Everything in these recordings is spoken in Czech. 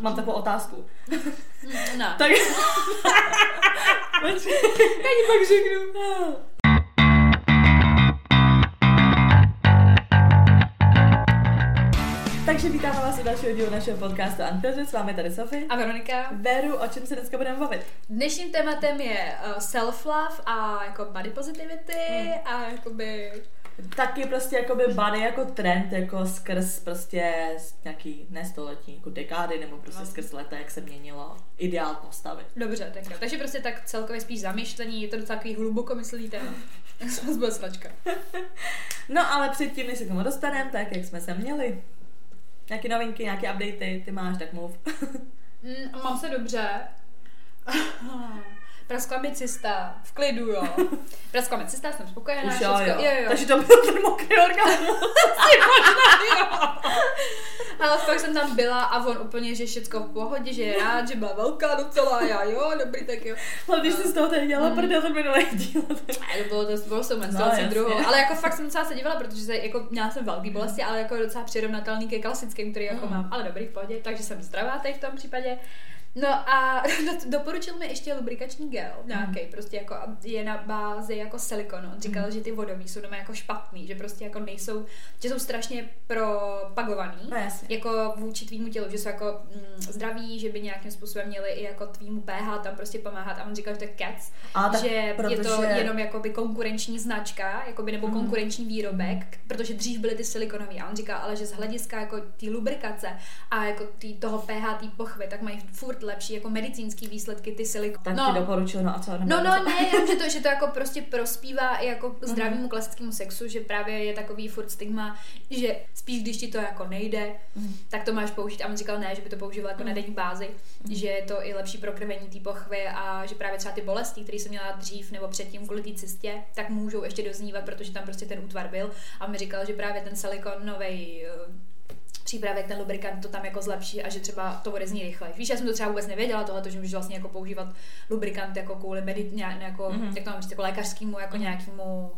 mám takovou otázku. No. Tak... Já ti pak řeknu. Takže vítáme vás u dalšího dílu našeho podcastu Unfiltered. S vámi tady Sofie. A Veronika? Veru, o čem se dneska budeme bavit? Dnešním tématem je uh, self-love a jako body positivity Hmm. a jakoby... Taky prostě jakoby body jako trend, jako skrz prostě nějaký nestoletí, jako dekády, nebo prostě No. skrz leta, jak se měnilo ideál postavy. Dobře, tak jo. Takže prostě tak celkově spíš zamýšlení, je to docela takový hluboko téma. Sračka. No ale předtím, než se k tomu dostaneme, tak jak jsme se měli. Nějaké novinky, nějaké updaty, ty máš, tak mluv. Mm, mám se dobře. Praskla mi cista, v klidu, jo. Praskla mi cista, jsem spokojená. Už jo, všecko- jo. jo, jo. Takže to byl ten mokrý orgasmus. Ale fakt jsem tam byla a on úplně, že všecko v pohodě, že je rád, že byla velká docela já jo, dobrý, tak jo. Ale když jsi z toho tady dělala prdel ten minulý díl. tak- to bylo, to bylo jsem No, menstruací jasně. druhou, ale jako fakt jsem docela se dívala, protože se, jako měla jsem velký bolesti, ale jako docela přirovnatelný ke klasickým, který jako Mm. mám, ale dobrý v pohodě, takže jsem zdravá tady v tom případě. No a do- doporučil mi ještě lubrikační gel, nějaký, prostě jako je na bázi jako silikonu. On říkal, že ty vodový jsou doma jako špatný, že prostě jako nejsou, že jsou strašně propagovaný. No jasně. Jako vůči tvýmu tělu, že jsou jako mm, zdraví, že by nějakým způsobem měli i jako tvýmu pH tam prostě pomáhat. A on říkal, že to je kec, A že je to protože- jenom jakoby konkurenční značka, jakoby, nebo Mhm. konkurenční výrobek, protože dřív byly ty silikonový. A on říká, ale že z hlediska jako té lubrikace a jako tý, toho pH, té pochvy, tak mají furt lepší jako medicínský výsledky ty silikony. Tak no, ti doporučil, no a co? No, no, ne, jenom, že to, že to jako prostě prospívá i jako Mhm. zdravému klasickému sexu, že právě je takový furt stigma, že spíš když ti to jako nejde, Mhm. tak to máš použít. A on říkal ne, že by to používal jako na denní bázi, že je to i lepší pro krvení té pochvy a že právě třeba ty bolesti, které jsem měla dřív nebo předtím kvůli té cystě, tak můžou ještě doznívat, protože tam prostě ten útvar byl. A mi říkal, že právě ten silikonový přípravek, ten lubrikant to tam jako zlepší a že třeba to odezní rychleji. Víš, já jsem to třeba vůbec nevěděla, tohle, že můžeš vlastně jako používat lubrikant jako kvůli medi, nějak, jako, Mhm. jak to mám říct, jako lékařskému jako Mhm. nějakému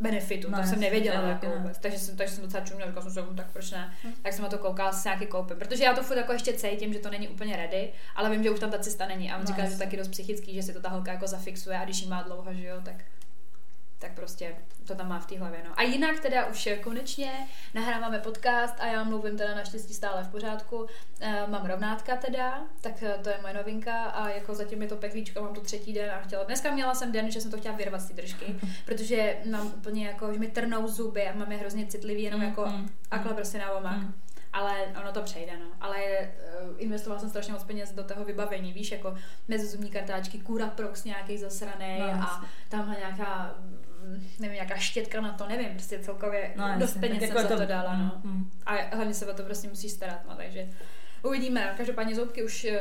benefitu, No, to jsem nevěděla já jako ne. vůbec, takže jsem, takže jsem docela čuměla, říkala jsem si, "Hm, tak proč ne, Mhm. tak jsem na to koukala, si nějaký koupím, protože já to furt jako ještě cítím, že to není úplně ready, ale vím, že už tam ta cesta není a on No, říká, že taky dost psychický, že si to ta holka jako zafixuje a když jí má dlouho, že jo, tak tak prostě to tam má v té hlavě. No. A jinak teda už eh, konečně nahráváme podcast a já mluvím teda naštěstí stále v pořádku. E, mám rovnátka teda, tak eh, to je moje novinka a jako zatím je to peklíčko, mám to třetí den a chtěla. Dneska měla jsem den, že jsem to chtěla vyrvat z té držky, protože mám úplně jako, že mi trnou zuby a mám je hrozně citlivý, jenom jako Mm, akle prostě na omak. Mm. Ale ono to přejde, no. Ale uh, investovala jsem strašně moc peněz do toho vybavení, víš, jako mezizubní kartáčky, kůra prox nějaký zasraný No, a tamhle nějaká, mm, nevím, nějaká štětka na to, nevím, prostě celkově No, dost peněz Tak jsem jako za to- to dala, no. Mm. A hlavně se o to prostě musíš starat, no, takže uvidíme. Každopádně zoubky už, eh,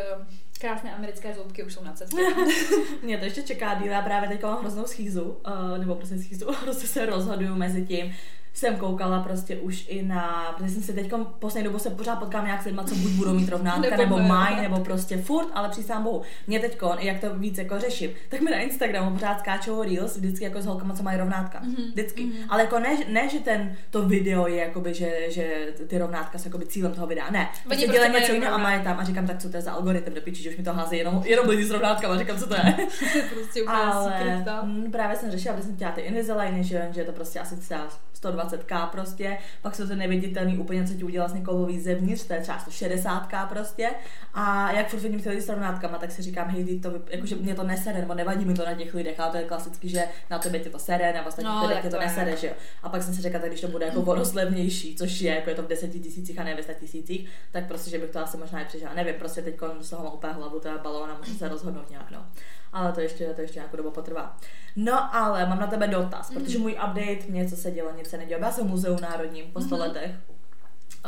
krásné americké zoubky už jsou na cestě. Mě to ještě čeká díl, já právě teď mám hroznou schýzu, uh, nebo prostě schýzu, prostě se rozhoduju mezi tím, jsem koukala prostě už i na, protože jsem si teď poslední dobou se pořád potkám nějak s lidma, co buď budou mít rovnátka, Nebo nebo, ne. mají, nebo prostě furt, ale přísám bohu. Mě teď, jak to víc jako řeším, tak mi na Instagramu pořád skáčou reels, vždycky jako s holkama, co mají rovnátka. Mhm, Vždycky. mhm. Ale jako ne, ne, že ten, to video je jakoby, že, že ty rovnátka jsou jakoby cílem toho videa. Ne. Oni Prostě prostě dělají něco jiného a mají tam a říkám, tak co to je za algoritm do piči, že už mi to hází jenom, jenom lidi s rovnátkama, říkám, co to je. prostě Ale stuff. mm, právě jsem řešila, že jsem chtěla ty Invisaligny, že, že je to prostě asi třeba 120k prostě, pak jsou to neviditelný úplně, co ti udělá vlastně kovový zevnitř, to je třeba 160k prostě. A jak furt vidím ty lidi s rovnátkama, tak si říkám, hej, to, jakože mě to nesere, nebo nevadí mi to na těch lidech, ale to je klasicky, že na tebe tě to sere, na ostatních No, tě to to je. nesere, že jo. A pak jsem si řekla, tak když to bude jako levnější, což je, jako je to v deseti tisících a ne ve tisících, tak prostě, že bych to asi možná i přežila. Nevím, prostě teď z toho mám úplně hlavu, to je balón a musím se rozhodnout nějak, no. Ale to ještě, to ještě nějakou dobu potrvá. No ale mám na tebe dotaz, Mhm. protože můj update, mě co se dělo, nic se nedělo. Já jsem v muzeu národním po 100 Mhm. letech.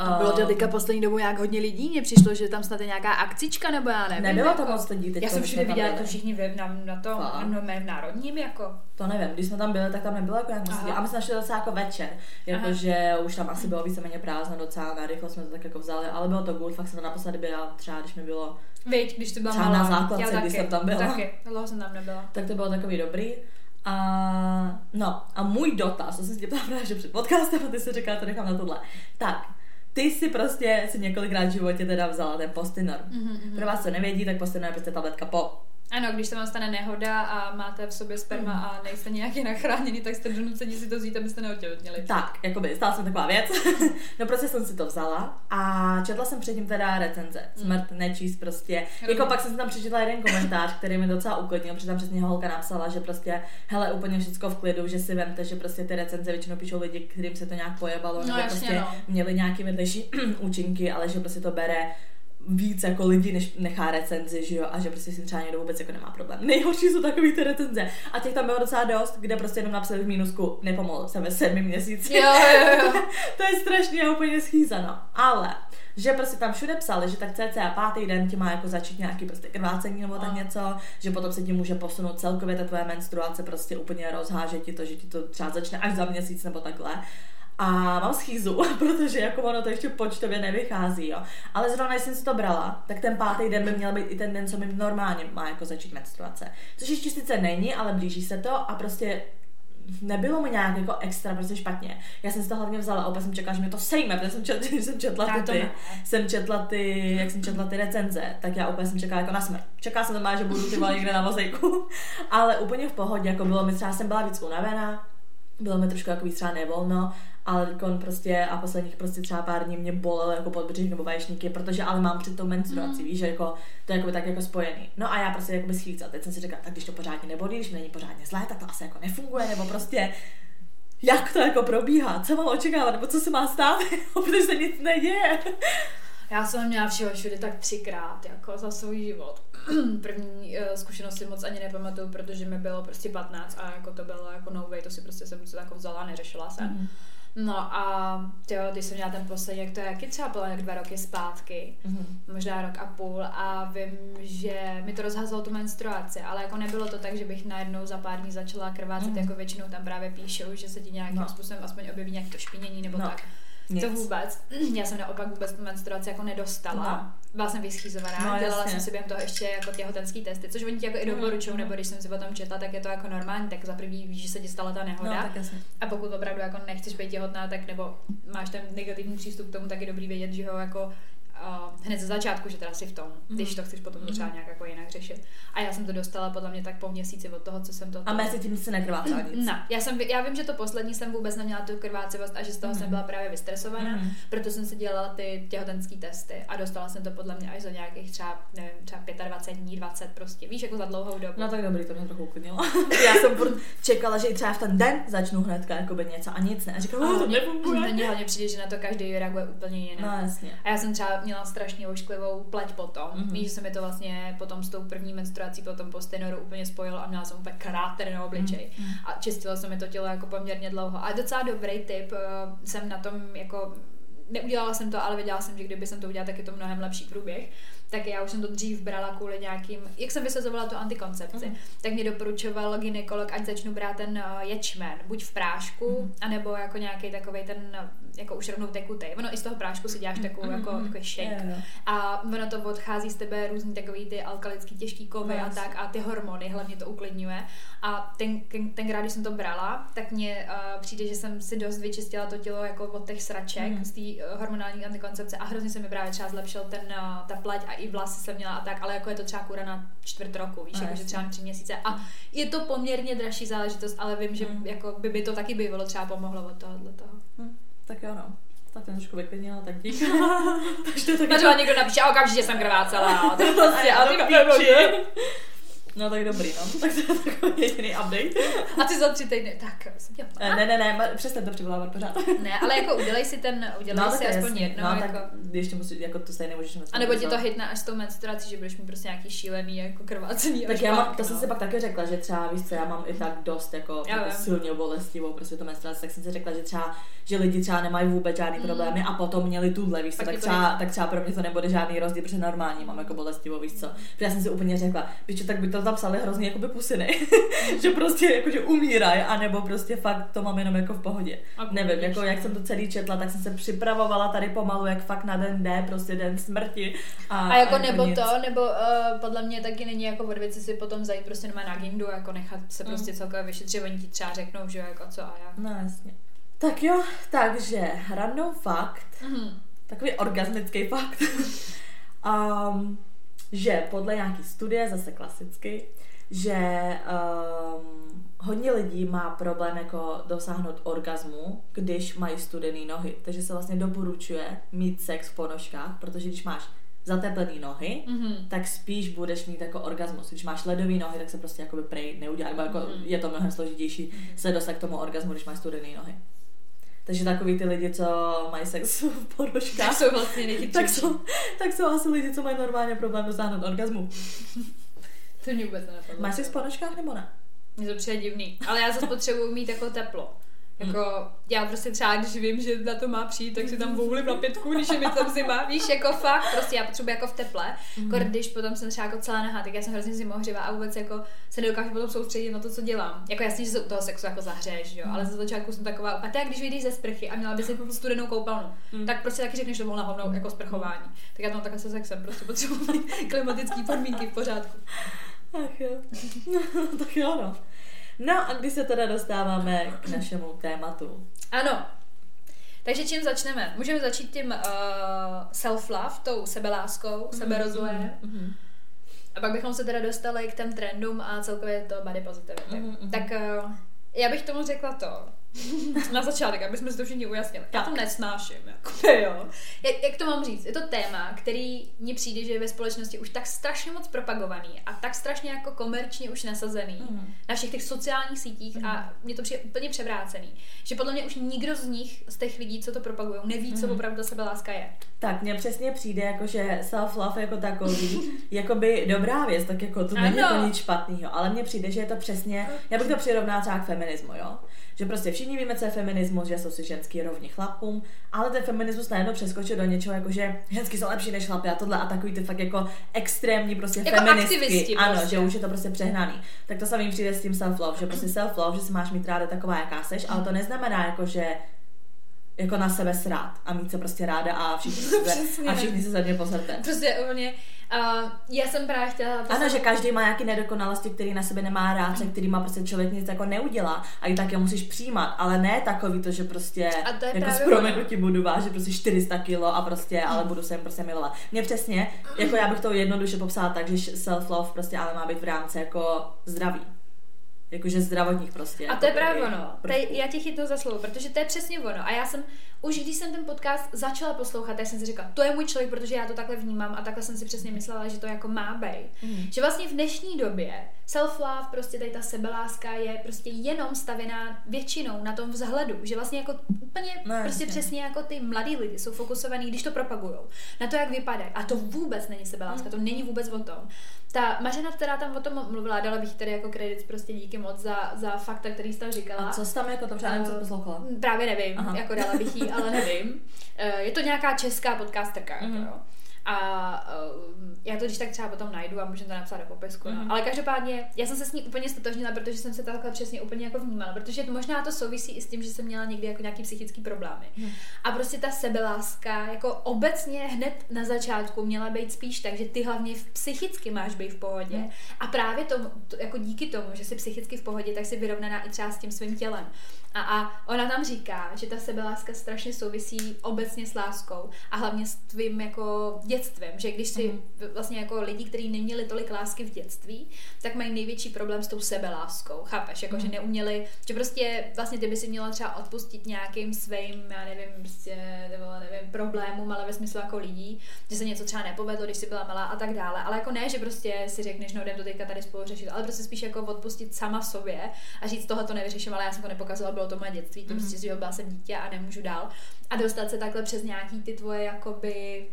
A bylo to teďka poslední dobou nějak hodně lidí? Mně přišlo, že tam snad je nějaká akcička, nebo já nevím. Nebylo to moc lidí teď. Já jsem všude viděla to všichni ve, na, na tom, Fakt? no, v národním jako. To nevím, když jsme tam byli, tak tam nebylo jako nějak moc lidí. A my jsme šli docela jako večer, jakože už tam asi bylo víceméně prázdno docela, narychlo jsme to tak jako vzali, ale bylo to good, fakt jsem to naposledy byla třeba, když mi bylo, Víš, když to byla Třeba malá. na základce, když jsem tam byla. Taky, dlouho jsem tam nebyla. tak to bylo takový dobrý. A no, a můj dotaz, to jsem si tě ptala právě, že před podcastem a ty jsi říkala, to nechám na tohle. Tak, ty si prostě si několikrát v životě teda vzala ten postinor. Mhm, Pro vás, co nevědí, tak postinor je prostě tabletka po. Ano, když se vám stane nehoda a máte v sobě sperma Mm. a nejste nějaký nachráněný, tak jste donuceni si to vzít, abyste neotěhotněli. Tak, jakoby, stala se mi taková věc. no prostě jsem si to vzala a četla jsem předtím teda recenze. Smrt, nečíst prostě. Jako Rozumím. pak jsem si tam přečetla jeden komentář, který mi docela uklidnil, protože tam přesně holka napsala, že prostě, hele, úplně všechno v klidu, že si vemte, že prostě ty recenze většinou píšou lidi, kterým se to nějak pojebalo, No nebo jasně, prostě no. měli nějaký vedlejší účinky, ale že prostě to bere víc jako lidi, než nechá recenzi, že jo, a že prostě si třeba někdo vůbec jako nemá problém. Nejhorší jsou takový ty recenze. A těch tam bylo docela dost, kde prostě jenom napsali v mínusku, nepomohl jsem ve sedmi měsíci. Jo, jo, jo. to je strašně úplně schýzano. Ale že prostě tam všude psali, že tak cca pátý den ti má jako začít nějaký prostě krvácení nebo tak No. něco, že potom se ti může posunout celkově ta tvoje menstruace, prostě úplně rozháže ti to, že ti to třeba začne až za měsíc nebo takhle. A mám schýzu, protože jako ono to ještě počtově nevychází, jo. Ale zrovna, jsem si to brala, tak ten pátý den by měl být i ten den, co mi normálně má jako začít menstruace. Což ještě sice není, ale blíží se to a prostě nebylo mi nějak jako extra prostě špatně. Já jsem si to hlavně vzala a opět jsem čekala, že mě to sejme, protože jsem četla, jsem četla ty, ty jsem četla ty, jak jsem četla ty recenze, tak já úplně jsem čekala jako na smrt. Čekala jsem normálně, že budu ty vole někde na vozejku, ale úplně v pohodě, jako bylo mi třeba, jsem byla víc unavená, bylo mi trošku jako víc třeba nevolno, ale kon prostě a posledních prostě třeba pár dní mě bolelo jako podbřih nebo vaječníky, protože ale mám před tou menstruací, víš, že jako to je jako tak jako spojený. No a já prostě jako schýca. Teď jsem si řekla, tak když to pořádně nebolí, když není pořádně zlé, tak to asi jako nefunguje, nebo prostě jak to jako probíhá, co mám očekávat, nebo co se má stát, protože se nic neděje. Já jsem měla všeho všude tak třikrát, jako za svůj život. První uh, zkušenost si moc ani nepamatuju, protože mi bylo prostě 15 a jako to bylo jako no way, to si prostě jsem si jako vzala a neřešila jsem. Mhm. No a tyjo, když jsem měla ten poslední, jak to je, jaký třeba bylo jak dva roky zpátky, Mhm. možná rok a půl a vím, že mi to rozházelo tu menstruaci, ale jako nebylo to tak, že bych najednou za pár dní začala krvácet, Mhm. jako většinou tam právě píšou, že se ti nějakým No. způsobem aspoň objeví nějaké to špinění nebo No. tak. Nic. To vůbec. Já jsem naopak vůbec tu menstruaci jako nedostala. No. Byla jsem vyschýzovaná, No, dělala jasně. jsem si během toho ještě jako těhotenský testy, což oni ti jako i Mhm, doporučují, mhm. nebo když jsem si o tom četla, tak je to jako normální, tak za první víš, že se ti stala ta No, nehoda. tak jasně. A pokud opravdu jako nechceš být těhotná, tak nebo máš ten negativní přístup k tomu, tak je dobrý vědět, že ho jako uh, hned ze začátku, že teda si v tom, když Mhm. to chceš potom Mhm. třeba nějak jako jinak řešit. A já jsem to dostala podle mě tak po měsíci od toho, co jsem to. A mezi tím se nekrvácela nic. Ne, já, jsem, já vím, že to poslední jsem vůbec neměla tu krvácivost a že z toho Mhm. jsem byla právě vystresovaná, Mhm. proto jsem si dělala ty těhotenské testy a dostala jsem to podle mě až za nějakých třeba, nevím, třeba 25 dní, 20 prostě, víš, jako za dlouhou dobu. No tak dobrý, to mě trochu uklidnilo. Já jsem čekala, že i třeba v ten den začnu hnedka jakoby něco a nic ne. A říkala, A "Oh, to nefunguje. Mně hlavně přijde, že na to každý reaguje úplně jinak. No jasně. A já jsem třeba měla strašně ošklivou pleť potom. Mhm. Mm-hmm. Víš, že se mi to vlastně potom s tou první menstruací potom po stenoru úplně spojilo a měla jsem úplně kráter na obličeji. Mhm. A čistilo se mi to tělo jako poměrně dlouho. A docela dobrý tip, eh, jsem na tom jako neudělala jsem to, ale věděla jsem, že kdyby jsem to udělala, tak je to mnohem lepší průběh. Tak já už jsem to dřív brala kvůli nějakým, jak jsem vysazovala tu antikoncepci, Mhm. tak mi doporučoval ginekolog, ať začnu brát ten eh, ječmen, buď v prášku, Mhm. anebo jako nějaký takový ten, eh, jako už rovnou tekutý. Ono i z toho prášku si děláš takovou Mhm, jako, mhm. jako shake. Jo. A ono to odchází z tebe různý takový ty alkalický těžký kovy No, a jasně. tak a ty hormony hlavně to uklidňuje. A ten, ten, tenkrát, když jsem to brala, tak mně uh, přijde, že jsem si dost vyčistila to tělo jako od těch sraček Mhm. z té uh, hormonální antikoncepce a hrozně se mi právě třeba zlepšil ten, uh, ta pleť a i vlasy jsem měla a tak, ale jako je to třeba kůra na čtvrt roku, víš, No, jako, že třeba na tři měsíce. A je to poměrně dražší záležitost, ale vím, že Mhm. jako by, by to taky bývalo třeba pomohlo od tohohle toho. Hm, tak jo, no. Tak jsem trošku vyklidnila, tak dík. Takže to taky... Takže někdo napíše, a okamžitě jsem krvácela. To prostě, a ty. No tak dobrý, no. Tak to je takový jediný update. A ty za tři týdny, tak jsem. Eh, Ne, ne, ne, přestaň to přivolávat pořád. Ne, ale jako udělej si ten, udělej No, si aspoň jasně. jednou, no, jako. tak ještě musí, jako to stejně můžeš A nebo ti to hitne až s tou menstruací, že budeš mít prostě nějaký šílený jako krvácení. Tak já mám, pak, to no. jsem si pak taky řekla, že třeba, víš co, já mám i tak dost jako, Já jako silně bolestivou prostě to menstruaci, tak jsem si řekla, že třeba, že lidi třeba nemají vůbec žádný Mm. problémy a potom měli tuhle, víš co, tak třeba, tak třeba pro mě to nebude žádný rozdíl, protože normálně mám jako bolestivou, víš co. Protože já jsem si úplně řekla, pičo, tak by to zapsali hrozně jako by pusiny, že prostě jako, že umírají, anebo prostě fakt to mám jenom jako v pohodě. A Nevím, jako jak jsem to celý četla, tak jsem se připravovala tady pomalu, jak fakt na den D, prostě den smrti. A, A jako a nebo nic. to, nebo uh, podle mě taky není jako od věci si potom zajít prostě doma na gindu jako nechat se Mm. prostě celkově vyšetřit, oni ti třeba řeknou, že jo, jako co a jak. No jasně. Tak jo, takže random fakt. Mhm. takový orgasmický fakt, um, že podle nějaký studie, zase klasicky, že um, hodně lidí má problém jako dosáhnout orgazmu, když mají studené nohy. Takže se vlastně doporučuje mít sex v ponožkách, protože když máš zateplený nohy, Mhm. tak spíš budeš mít jako orgasmus. Když máš ledové nohy, tak se prostě jakoby prej neudělá, nebo jako Mhm. je to mnohem složitější se dostat k tomu orgasmu, když máš studené nohy. Takže takový ty lidi, co mají sex v Tak ponožkách, jsou vlastně nejchytřejší. tak jsou, tak jsou asi lidi, co mají normálně problém dosáhnout orgasmu. To mě vůbec nenapadlo. Máš sex v ponožkách nebo ne? Mně to přijde divný. Ale já zase potřebuji mít jako teplo. Jako, já prostě třeba, když vím, že na to má přijít, tak si tam voulím na pětku, když je mi tam zima, víš, jako fakt, prostě já potřebuji jako v teple, mm. když potom jsem třeba jako celá nahá, tak já jsem hrozně zimohřivá a vůbec jako se nedokážu potom soustředit na to, co dělám. Jako jasně, že se u toho sexu jako zahřeješ, jo, ale za začátku jsem taková, a tak když vyjdeš ze sprchy a měla by si studenou koupelnu, Mm. tak prostě taky řekneš, že to bylo na hovno, jako sprchování. Tak já mám takhle se sexem, prostě potřebuji klimatické podmínky v pořádku. Ach jo. tak jo, no. No a když se teda dostáváme k našemu tématu. Ano. Takže čím začneme? Můžeme začít tím uh, self-love, tou sebeláskou, seberozvojem. Mhm. A pak bychom se teda dostali k těm trendům a celkově to body positivity. Mhm, mhm. Tak uh, já bych tomu řekla to, na začátek, aby jsme si to všichni ujasnili. Já to Tak. nesnáším, jako, jo. Jak, jak to mám říct? Je to téma, který mně přijde, že je ve společnosti už tak strašně moc propagovaný a tak strašně jako komerčně už nasazený Mhm. na všech těch sociálních sítích a mně to přijde úplně převrácený. Že podle mě už nikdo z nich, z těch lidí, co to propagují, neví, co Mhm. opravdu ta sebeláska je. Tak mně přesně přijde, jako, že self-love jako takový, jakoby dobrá věc, tak jako to není jako nic špatného, ale mně přijde, že je to přesně, já bych to přirovnala třeba k feminismu, jo? Že prostě všichni víme, co je feminismus, že jsou si ženský rovni chlapům, ale ten feminismus najednou přeskočil do něčeho, jako že ženský jsou lepší než chlapy a tohle a takový ty fakt jako extrémní prostě Jako feministky. Ano, prostě. že už je to prostě přehnaný. Tak to samý přijde s tím self-love, že prostě self-love, že si máš mít ráda taková, jaká seš, ale to neznamená jako, že jako na sebe srát a mít se prostě ráda a všichni se, a všichni se za mě pozrte. Prostě úplně, uh, já jsem právě chtěla... prostě- Ano, že každý má nějaké nedokonalosti, který na sebe nemá rád, se který má prostě člověk nic jako neudělá a i tak je musíš přijímat, ale ne takový to, že prostě A to je jako s proměnutím budu vážit prostě 400 kilo a prostě, ale budu se jim prostě milovat. Mně přesně, jako já bych to jednoduše popsala tak, že self-love prostě ale má být v rámci jako zdraví. Jakože zdravotních prostě. A to je jako právě první ono. prvků. Tady, já tě chytnu za slovo, protože to je přesně ono. A já jsem, už když jsem ten podcast začala poslouchat, tak jsem si říkala, to je můj člověk, protože já to takhle vnímám a takhle jsem si přesně myslela, že to jako má být. Mhm. Že vlastně v dnešní době self-love, prostě tady ta sebeláska je prostě jenom stavěná většinou na tom vzhledu. Že vlastně jako úplně No, prostě jasně. přesně jako ty mladí lidi jsou fokusovaní, když to propagujou, na to, jak vypadají. A to vůbec není sebeláska, to není vůbec o tom. Ta Mařena, která tam o tom mluvila, dala bych tady jako kredit prostě díky moc za, za fakta, který jsi tam říkala. A co jsi tam jako to přádem, co poslouchala? Právě nevím. Aha. jako dala bych jí, ale nevím. Eh, Je to nějaká česká podcasterka, Mhm. jako jo. A uh, já to když tak třeba potom najdu a můžeme to napsat do popisku. No. Mhm. Ale každopádně, já jsem se s ní úplně stotožnila, protože jsem se takhle přesně úplně jako vnímala. Protože možná to souvisí i s tím, že jsem měla někdy jako nějaký psychický problémy. Mhm. A prostě ta sebeláska, jako obecně hned na začátku měla být spíš tak, že ty hlavně v psychicky máš být v pohodě. Mhm. A právě tomu, to, jako díky tomu, že jsi psychicky v pohodě, tak jsi vyrovnaná i třeba s tím svým tělem. A, a ona tam říká, že ta sebeláska strašně souvisí obecně s láskou a hlavně s tvým jako dětstvím, že když si Mhm. vlastně jako lidi, kteří neměli tolik lásky v dětství, tak mají největší problém s tou sebeláskou, chápeš, jako Mhm. že neuměli, že prostě vlastně ty by si měla třeba odpustit nějakým svým, já nevím, prostě, nebo nevím, problémům, ale ve smyslu jako lidí, že se něco třeba nepovedlo, když jsi byla malá a tak dále, ale jako ne, že prostě si řekneš, no jdem to teďka tady spolu řešit, ale prostě spíš jako odpustit sama sobě a říct, tohle to nevyřeším, ale já jsem to nepokazila, bylo to moje dětství, to Mhm. prostě, že byla jsem dítě a nemůžu dál. A dostat se takhle přes nějaký ty tvoje jakoby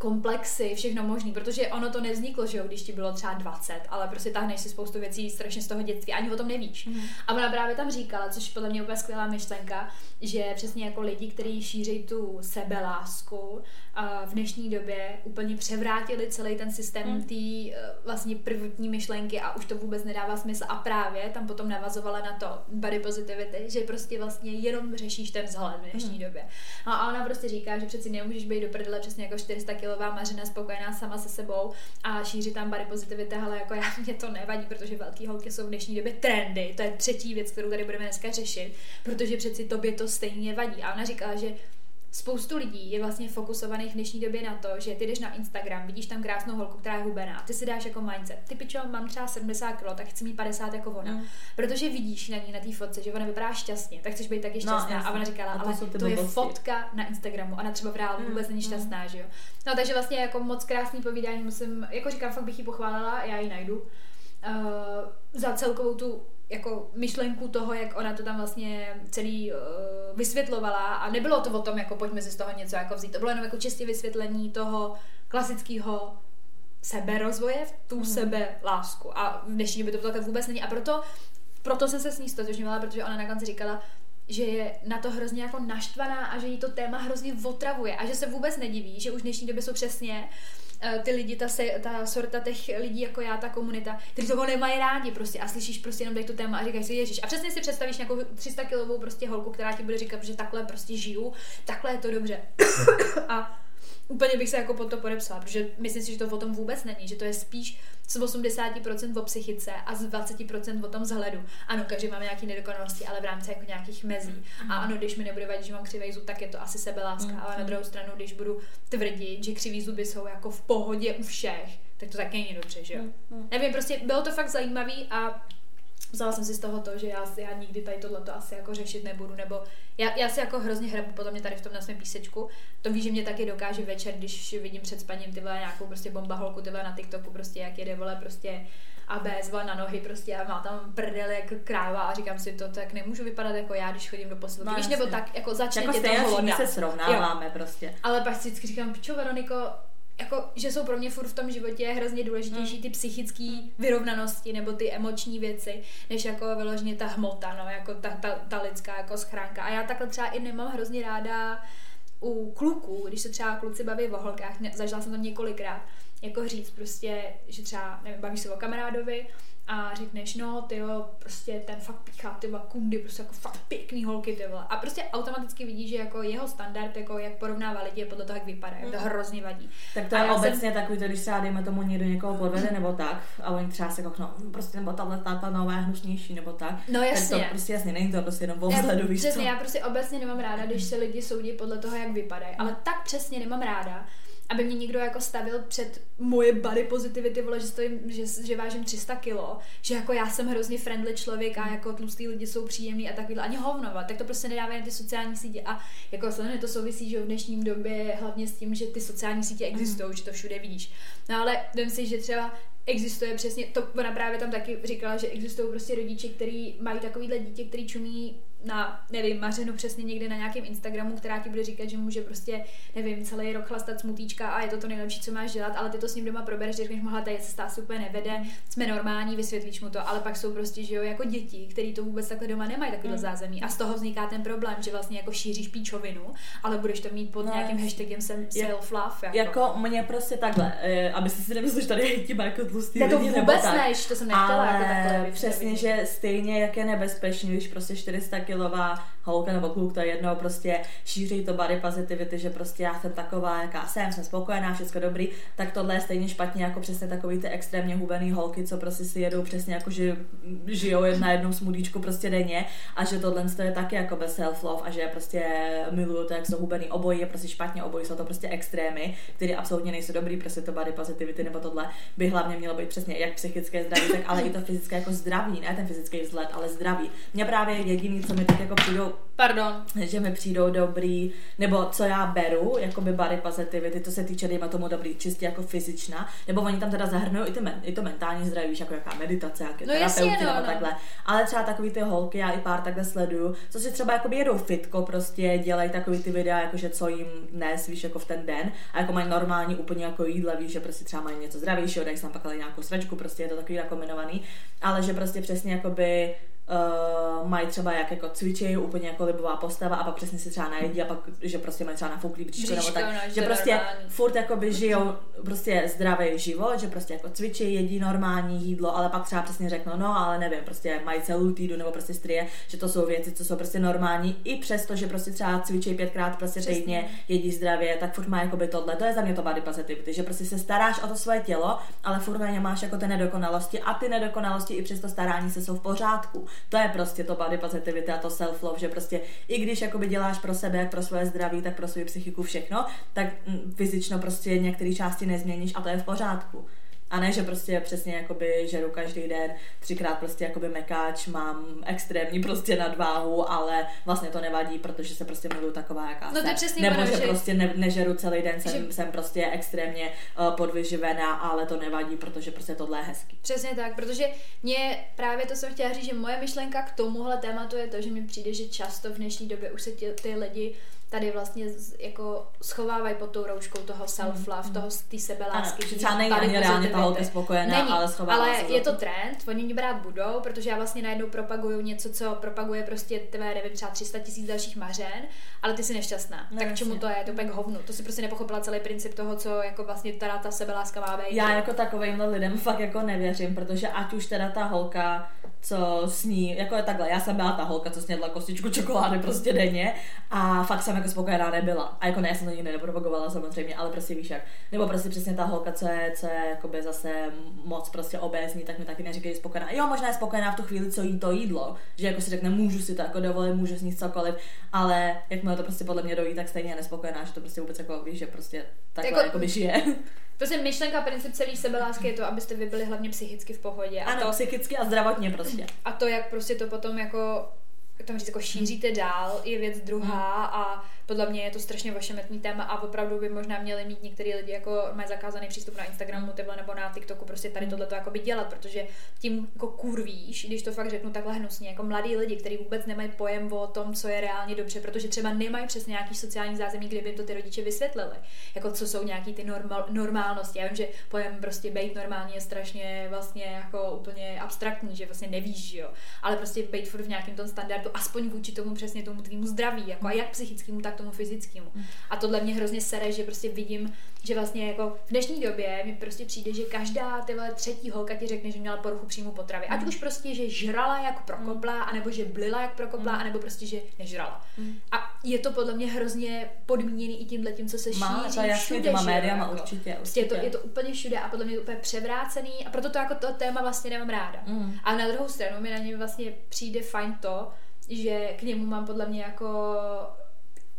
komplexy, všechno možný, protože ono to nevzniklo, že jo, když ti bylo třeba 20, ale prostě táhneš si spoustu věcí strašně z toho dětství, ani o tom nevíš. Mhm. A ona právě tam říkala, což podle mě úplně skvělá myšlenka, že přesně jako lidi, kteří šíří tu sebelásku, v dnešní době úplně převrátili celý ten systém Mhm. té eh, vlastně prvotní myšlenky a už to vůbec nedává smysl. A právě tam potom navazovala na to body positivity, že prostě vlastně jenom řešíš ten vzhled v dnešní Mhm. době. No a ona prostě říká, že přeci nemůžeš být do prdele přesně jako 400 kilová mařena spokojená sama se sebou a šířit tam body positivity, ale jako já mě to nevadí, protože velký holky jsou v dnešní době trendy. To je třetí věc, kterou tady budeme dneska řešit, protože přeci tobě to stejně vadí. A ona říkala, že spoustu lidí je vlastně fokusovaných v dnešní době na to, že ty jdeš na Instagram, vidíš tam krásnou holku, která je hubená, ty si dáš jako mindset. Ty pičo, mám třeba 70 kg, tak chci mít 50 jako ona. Mm. Protože vidíš na ní na té fotce, že ona vypadá šťastně, tak chceš být taky No, šťastná. jasně. a ona říkala, A to ale to je blbosti. fotka na Instagramu, ona třeba v reálu Mm, vůbec není mm. šťastná, že jo. No takže vlastně jako moc krásný povídání musím, jako říkám, fakt bych ji pochválila, já ji najdu. Uh, za celkovou tu jako myšlenku toho, jak ona to tam vlastně celý uh, vysvětlovala a nebylo to o tom, jako pojďme si z toho něco jako vzít. To bylo jenom jako čistě vysvětlení toho klasického seberozvoje, v tu Mhm. sebe lásku. A v dnešní době to takhle vůbec není. A proto, proto jsem se s ní stotožňovala, protože ona na konci říkala, že je na to hrozně jako naštvaná a že jí to téma hrozně otravuje a že se vůbec nediví, že už v dnešní době jsou přesně eh, ty lidi, ta, se, ta sorta těch lidí jako já, ta komunita, kteří toho nemají rádi prostě a slyšíš prostě jenom tady to téma a říkáš si ježiš. A přesně si představíš nějakou 300 kilovou prostě holku, která ti bude říkat, že takhle prostě žiju, takhle je to dobře. a úplně bych se jako pod to podepsala, protože myslím si, že to o tom vůbec není, že to je spíš z 80% o psychice a z 20% o tom vzhledu. Ano, každý máme nějaké nedokonalosti, ale v rámci jako nějakých mezí. A ano, když mi nebude vadit, že mám křivý zub, tak je to asi sebeláska, Mm, ale na mm. druhou stranu, když budu tvrdit, že křivý zuby jsou jako v pohodě u všech, tak to taky není dobře, že jo? Mm, Nevím, prostě bylo to fakt zajímavý a vzala jsem si z toho to, že já, já nikdy tady tohleto asi jako řešit nebudu, nebo já, já si jako hrozně hrabu podle mě tady v tom na svém písečku. To ví, že mě taky dokáže večer, když vidím před spaním ty vole nějakou prostě bomba holku, ty vole na TikToku, prostě jak jede vole prostě a bez vole na nohy prostě a má tam prdel jako kráva a říkám si to, tak nemůžu vypadat jako já, když chodím do posilky. No, Víš, nebo tak, jako začne Jako tě to hlodat. se srovnáváme prostě. Ale pak si vždycky říkám, pičo Veroniko, jako, že jsou pro mě furt v tom životě hrozně důležitější Mm. ty psychické vyrovnanosti nebo ty emoční věci, než jako vyloženě ta hmota, no, jako ta, ta, ta lidská jako schránka. A já takhle třeba i nemám hrozně ráda u kluků, když se třeba kluci baví o holkách, ne, zažila jsem to několikrát, jako říct prostě, že třeba, nevím, bavíš se o kamarádovi a řekneš, no, ty jo, prostě ten fakt píchá, ty kundy, prostě jako fakt pěkný holky, ty vole. A prostě automaticky vidíš, že jako jeho standard, jako jak porovnává lidi, je podle toho, jak vypadá. Mm. To Mm. hrozně vadí. Tak to A je já jsem- obecně takový, to, když třeba dejme tomu někdo někoho podvede nebo tak, a oni třeba se kouknou, "Hm, prostě nebo tahle ta nová je hnusnější nebo tak. No Tak jasně. to prostě jasně, není to prostě jenom o Já, vzhledu, víš přesně, já prostě obecně nemám ráda, když se lidi soudí podle toho, jak vypadají. Ale tak přesně nemám ráda, aby mě někdo jako stavil před moje body positivity, vole, že, stojím, že, že vážím 300 kilo, že jako já jsem hrozně friendly člověk a jako tlustý lidi jsou příjemný a takovýhle, ani hovnovat, tak to prostě nedávají na ty sociální sítě a jako samozřejmě to souvisí, že v dnešním době hlavně s tím, že ty sociální sítě existují, že to všude vidíš. No ale vím si, že třeba existuje přesně, to ona právě tam taky říkala, že existují prostě rodiče, kteří mají takovýhle dítě, který čumí na, nevím, Mařenu přesně někde na nějakém Instagramu, která ti bude říkat, že může prostě, nevím, celý rok chlastat smutíčka a je to to nejlepší, co máš dělat, ale ty to s ním doma probereš, že řekneš, mohla tady cesta asi úplně nevede, jsme normální, vysvětlíš mu to, ale pak jsou prostě, že jo, jako děti, který to vůbec takhle doma nemají takovýhle Mm. zázemí a z toho vzniká ten problém, že vlastně jako šíříš píčovinu, ale budeš to mít pod No, nějakým hashtagem sem- Je- self-love. Jako. Jako mě prostě takhle, eh, aby si si nemyslel, že tady hejtíme jako tlustý Ne, to lidi nebo vůbec tak. ne, že to jsem nechtěla Ale jako takhle. přesně, že stejně jak je nebezpečný, když prostě 400 kilová holka nebo kluk, to je jedno, prostě šíří to body positivity, že prostě já jsem taková, jaká jsem, jsem spokojená, všechno dobrý, tak tohle je stejně špatně jako přesně takový ty extrémně hubený holky, co prostě si jedou přesně jako, že žijou na jednom smudíčku prostě denně a že tohle to je taky jako bez self-love a že prostě miluju to, jak jsou hubený obojí, je prostě špatně, obojí jsou to prostě extrémy, které absolutně nejsou dobrý, prostě to body positivity nebo tohle by hlavně mělo být přesně jak psychické zdraví, tak ale i to fyzické jako zdraví, ne ten fyzický vzhled, ale zdraví. Mně právě jediný, co mi tak jako přijdou Pardon. že mi přijdou dobrý, nebo co já beru, jako by body positivity, to se týče, dejme tomu dobrý, čistě jako fyzična, nebo oni tam teda zahrnují i, ty men, i to mentální zdraví, víš, jako jaká meditace, jaké No terapeuty no, nebo no. takhle, ale třeba takový ty holky, já i pár takhle sleduju, co si třeba jako jedou fitko, prostě dělají takový ty videa, jakože co jim dnes, víš, jako v ten den, a jako mají normální úplně jako jídla, víš, že prostě třeba mají něco zdravějšího, dají tam pak ale nějakou sračku, prostě je to takový jako kombinovaný, ale že prostě přesně jakoby uh, mají třeba jak jako cvičí, úplně jako libová postava a pak přesně si třeba najedí a pak, že prostě mají třeba nafouklý bříško, nebo tak, no, že prostě normální. furt jakoby žijou prostě zdravý život, že prostě jako cvičí, jedí normální jídlo, ale pak třeba přesně řeknou, no ale nevím, prostě mají celou týdu nebo prostě strie, že to jsou věci, co jsou prostě normální, i přesto, že prostě třeba cvičí pětkrát prostě Přesně. týdně, jedí zdravě, tak furt má jakoby tohle, to je za mě to body positivity, že prostě se staráš o to svoje tělo, ale furt na ně máš jako ty nedokonalosti a ty nedokonalosti i přes to starání se jsou v pořádku. To je prostě to body positivity a to self-love, že prostě i když jakoby děláš pro sebe, jak pro svoje zdraví, tak pro svou psychiku všechno, tak mm, fyzično prostě některé části nezměníš a to je v pořádku. A ne, že prostě přesně jakoby žeru každý den, třikrát prostě jakoby mekáč, mám extrémní prostě nadváhu, ale vlastně to nevadí, protože se prostě miluju taková, jaká No jsem. přesně Nebo že, že- prostě ne, nežeru celý den, jsem, Že- jsem prostě extrémně uh, podvyživená, ale to nevadí, protože prostě tohle je hezký. Přesně tak, protože mě právě to jsem chtěla říct, že moje myšlenka k tomuhle tématu je to, že mi přijde, že často v dnešní době už se tě, ty lidi tady vlastně z, jako schovávají pod tou rouškou toho self-love, toho té sebelásky. Ano, třeba není ani reálně ta holka spokojená, Není, ale schovává ale se je to. trend, oni mě brát budou, protože já vlastně najednou propaguju něco, co propaguje prostě tvé, nevím, třeba 300 tisíc dalších mařen, ale ty jsi nešťastná. No, tak k čemu jasně. to je? To je k hovnu. To si prostě nepochopila celý princip toho, co jako vlastně teda ta sebeláska má být. Já jako takovýmhle lidem fakt jako nevěřím, protože ať už teda ta holka, co sní, jako je takhle, já jsem byla ta holka, co snědla kostičku čokolády prostě denně a fakt jsem jako spokojená nebyla. A jako ne, já jsem to nikdy nepropagovala samozřejmě, ale prostě víš jak. Nebo prostě přesně ta holka, co je, co je jakoby zase moc prostě obézní, tak mi taky neříkají spokojená. Jo, možná je spokojená v tu chvíli, co jí to jídlo, že jako si řekne, můžu si to jako dovolit, můžu sníst cokoliv, ale jakmile to prostě podle mě dojí, tak stejně je nespokojená, že to prostě vůbec jako víš, že prostě takhle Jako- jako, jakoby žije. Prostě myšlenka, princip celý sebelásky je to, abyste vy byli hlavně psychicky v pohodě. A Ano, to, psychicky a zdravotně prostě. a to, jak prostě to potom jako mám říct, jako šíříte dál, je věc druhá a podle mě je to strašně ošemetný téma a opravdu by možná měli mít některý lidi jako mají zakázaný přístup na Instagramu tyhle nebo na TikToku prostě tady tohle to jako by dělat, protože tím jako kurvíš, když to fakt řeknu takhle hnusně, jako mladí lidi, kteří vůbec nemají pojem o tom, co je reálně dobře, protože třeba nemají přesně nějaký sociální zázemí, kde by jim to ty rodiče vysvětlili, jako co jsou nějaký ty normal, normálnosti. Já vím, že pojem prostě být normální je strašně vlastně jako úplně abstraktní, že vlastně nevíš, jo, ale prostě být furt v nějakém tom standardu, aspoň vůči tomu přesně tomu tvýmu zdraví, jako a jak psychickému, tak tomu fyzickému. A tohle mě hrozně sere, že prostě vidím, že vlastně jako v dnešní době mi prostě přijde, že každá tyhle třetí holka ti řekne, že měla poruchu příjmu potravy. Ať už prostě, že žrala jak prokopla, anebo že blila jak prokopla, anebo prostě, že nežrala. A je to podle mě hrozně podmíněný i tímhle tím, co se Má, šíří to jasně, všude, těma médiama jako. určitě, Prostě je to, určitě. je to úplně všude a podle mě je to úplně převrácený a proto to jako to téma vlastně nemám ráda. Mm. A na druhou stranu mi na něm vlastně přijde fajn to, že k němu mám podle mě jako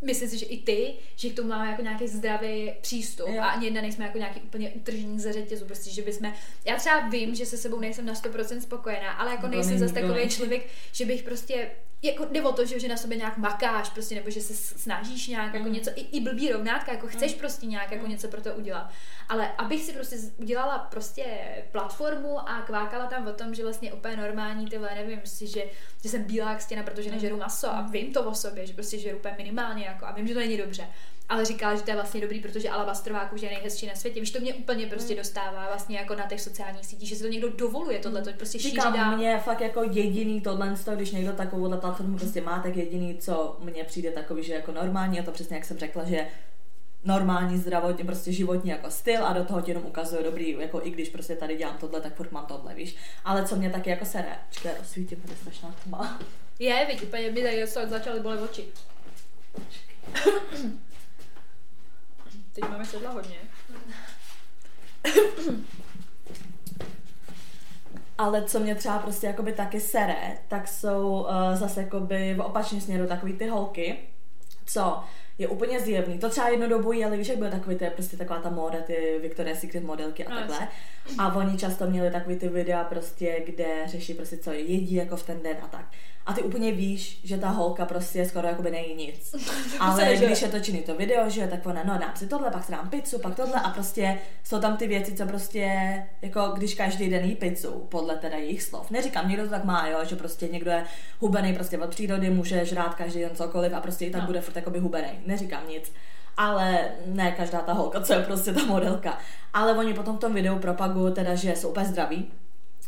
myslím si, že i ty, že k tomu máme jako nějaký zdravý přístup Jo. a ani jedna nejsme jako nějaký úplně utržení ze řetězu, prostě, že bychom, já třeba vím, že se sebou nejsem na 100% spokojená, ale jako nejsem zase takový člověk, že bych prostě jako jde o to, že, že na sobě nějak makáš, prostě, nebo že se snažíš nějak jako Mm. něco, i, i blbý rovnátka, jako chceš prostě nějak jako něco pro to udělat. Ale abych si prostě udělala prostě platformu a kvákala tam o tom, že vlastně úplně normální tyhle, nevím si, že, že jsem bílá jak stěna, protože nežeru maso a vím to o sobě, že prostě žeru úplně minimálně jako a vím, že to není dobře. Ale říkala, že to je vlastně dobrý, protože alabastrová kůže je nejhezčí na světě. Víš, to mě úplně prostě dostává vlastně jako na těch sociálních sítích, že se to někdo dovoluje tohle, to prostě šíří dál. Říkám, mě fakt jako jediný tohle, když někdo takovouhle platformu prostě má, tak jediný, co mně přijde takový, že jako normální, a to přesně jak jsem řekla, že normální zdravotně, prostě životní jako styl a do toho ti jenom ukazuje dobrý, jako i když prostě tady dělám tohle, tak furt mám tohle, víš. Ale co mě taky jako sere, čekaj, rozsvítím, to je strašná tma. Je, úplně mi tady začaly bolet oči. Teď máme světla hodně. Ale co mě třeba prostě jakoby taky sere, tak jsou uh, zase jakoby v opačném směru takový ty holky, co je úplně zjevný. To třeba jednu dobu jeli, víš, jak byly takový ty, prostě taková ta móda, ty Victoria's Secret modelky a No, takhle. A oni často měli takový ty videa prostě, kde řeší prostě, co jedí jako v ten den a tak. A ty úplně víš, že ta holka prostě skoro jakoby nejí nic. Ale když je točený to video, že tak ona, no dám si tohle, pak si dám pizzu, pak tohle a prostě jsou tam ty věci, co prostě, jako když každý den jí pizzu, podle teda jejich slov. Neříkám, někdo to tak má, jo, že prostě někdo je hubený prostě od přírody, může žrát každý den cokoliv a prostě i tak No. bude furt jakoby hubený. Neříkám nic. Ale ne každá ta holka, co je prostě ta modelka. Ale oni potom v tom videu propagují teda, že jsou úplně zdraví,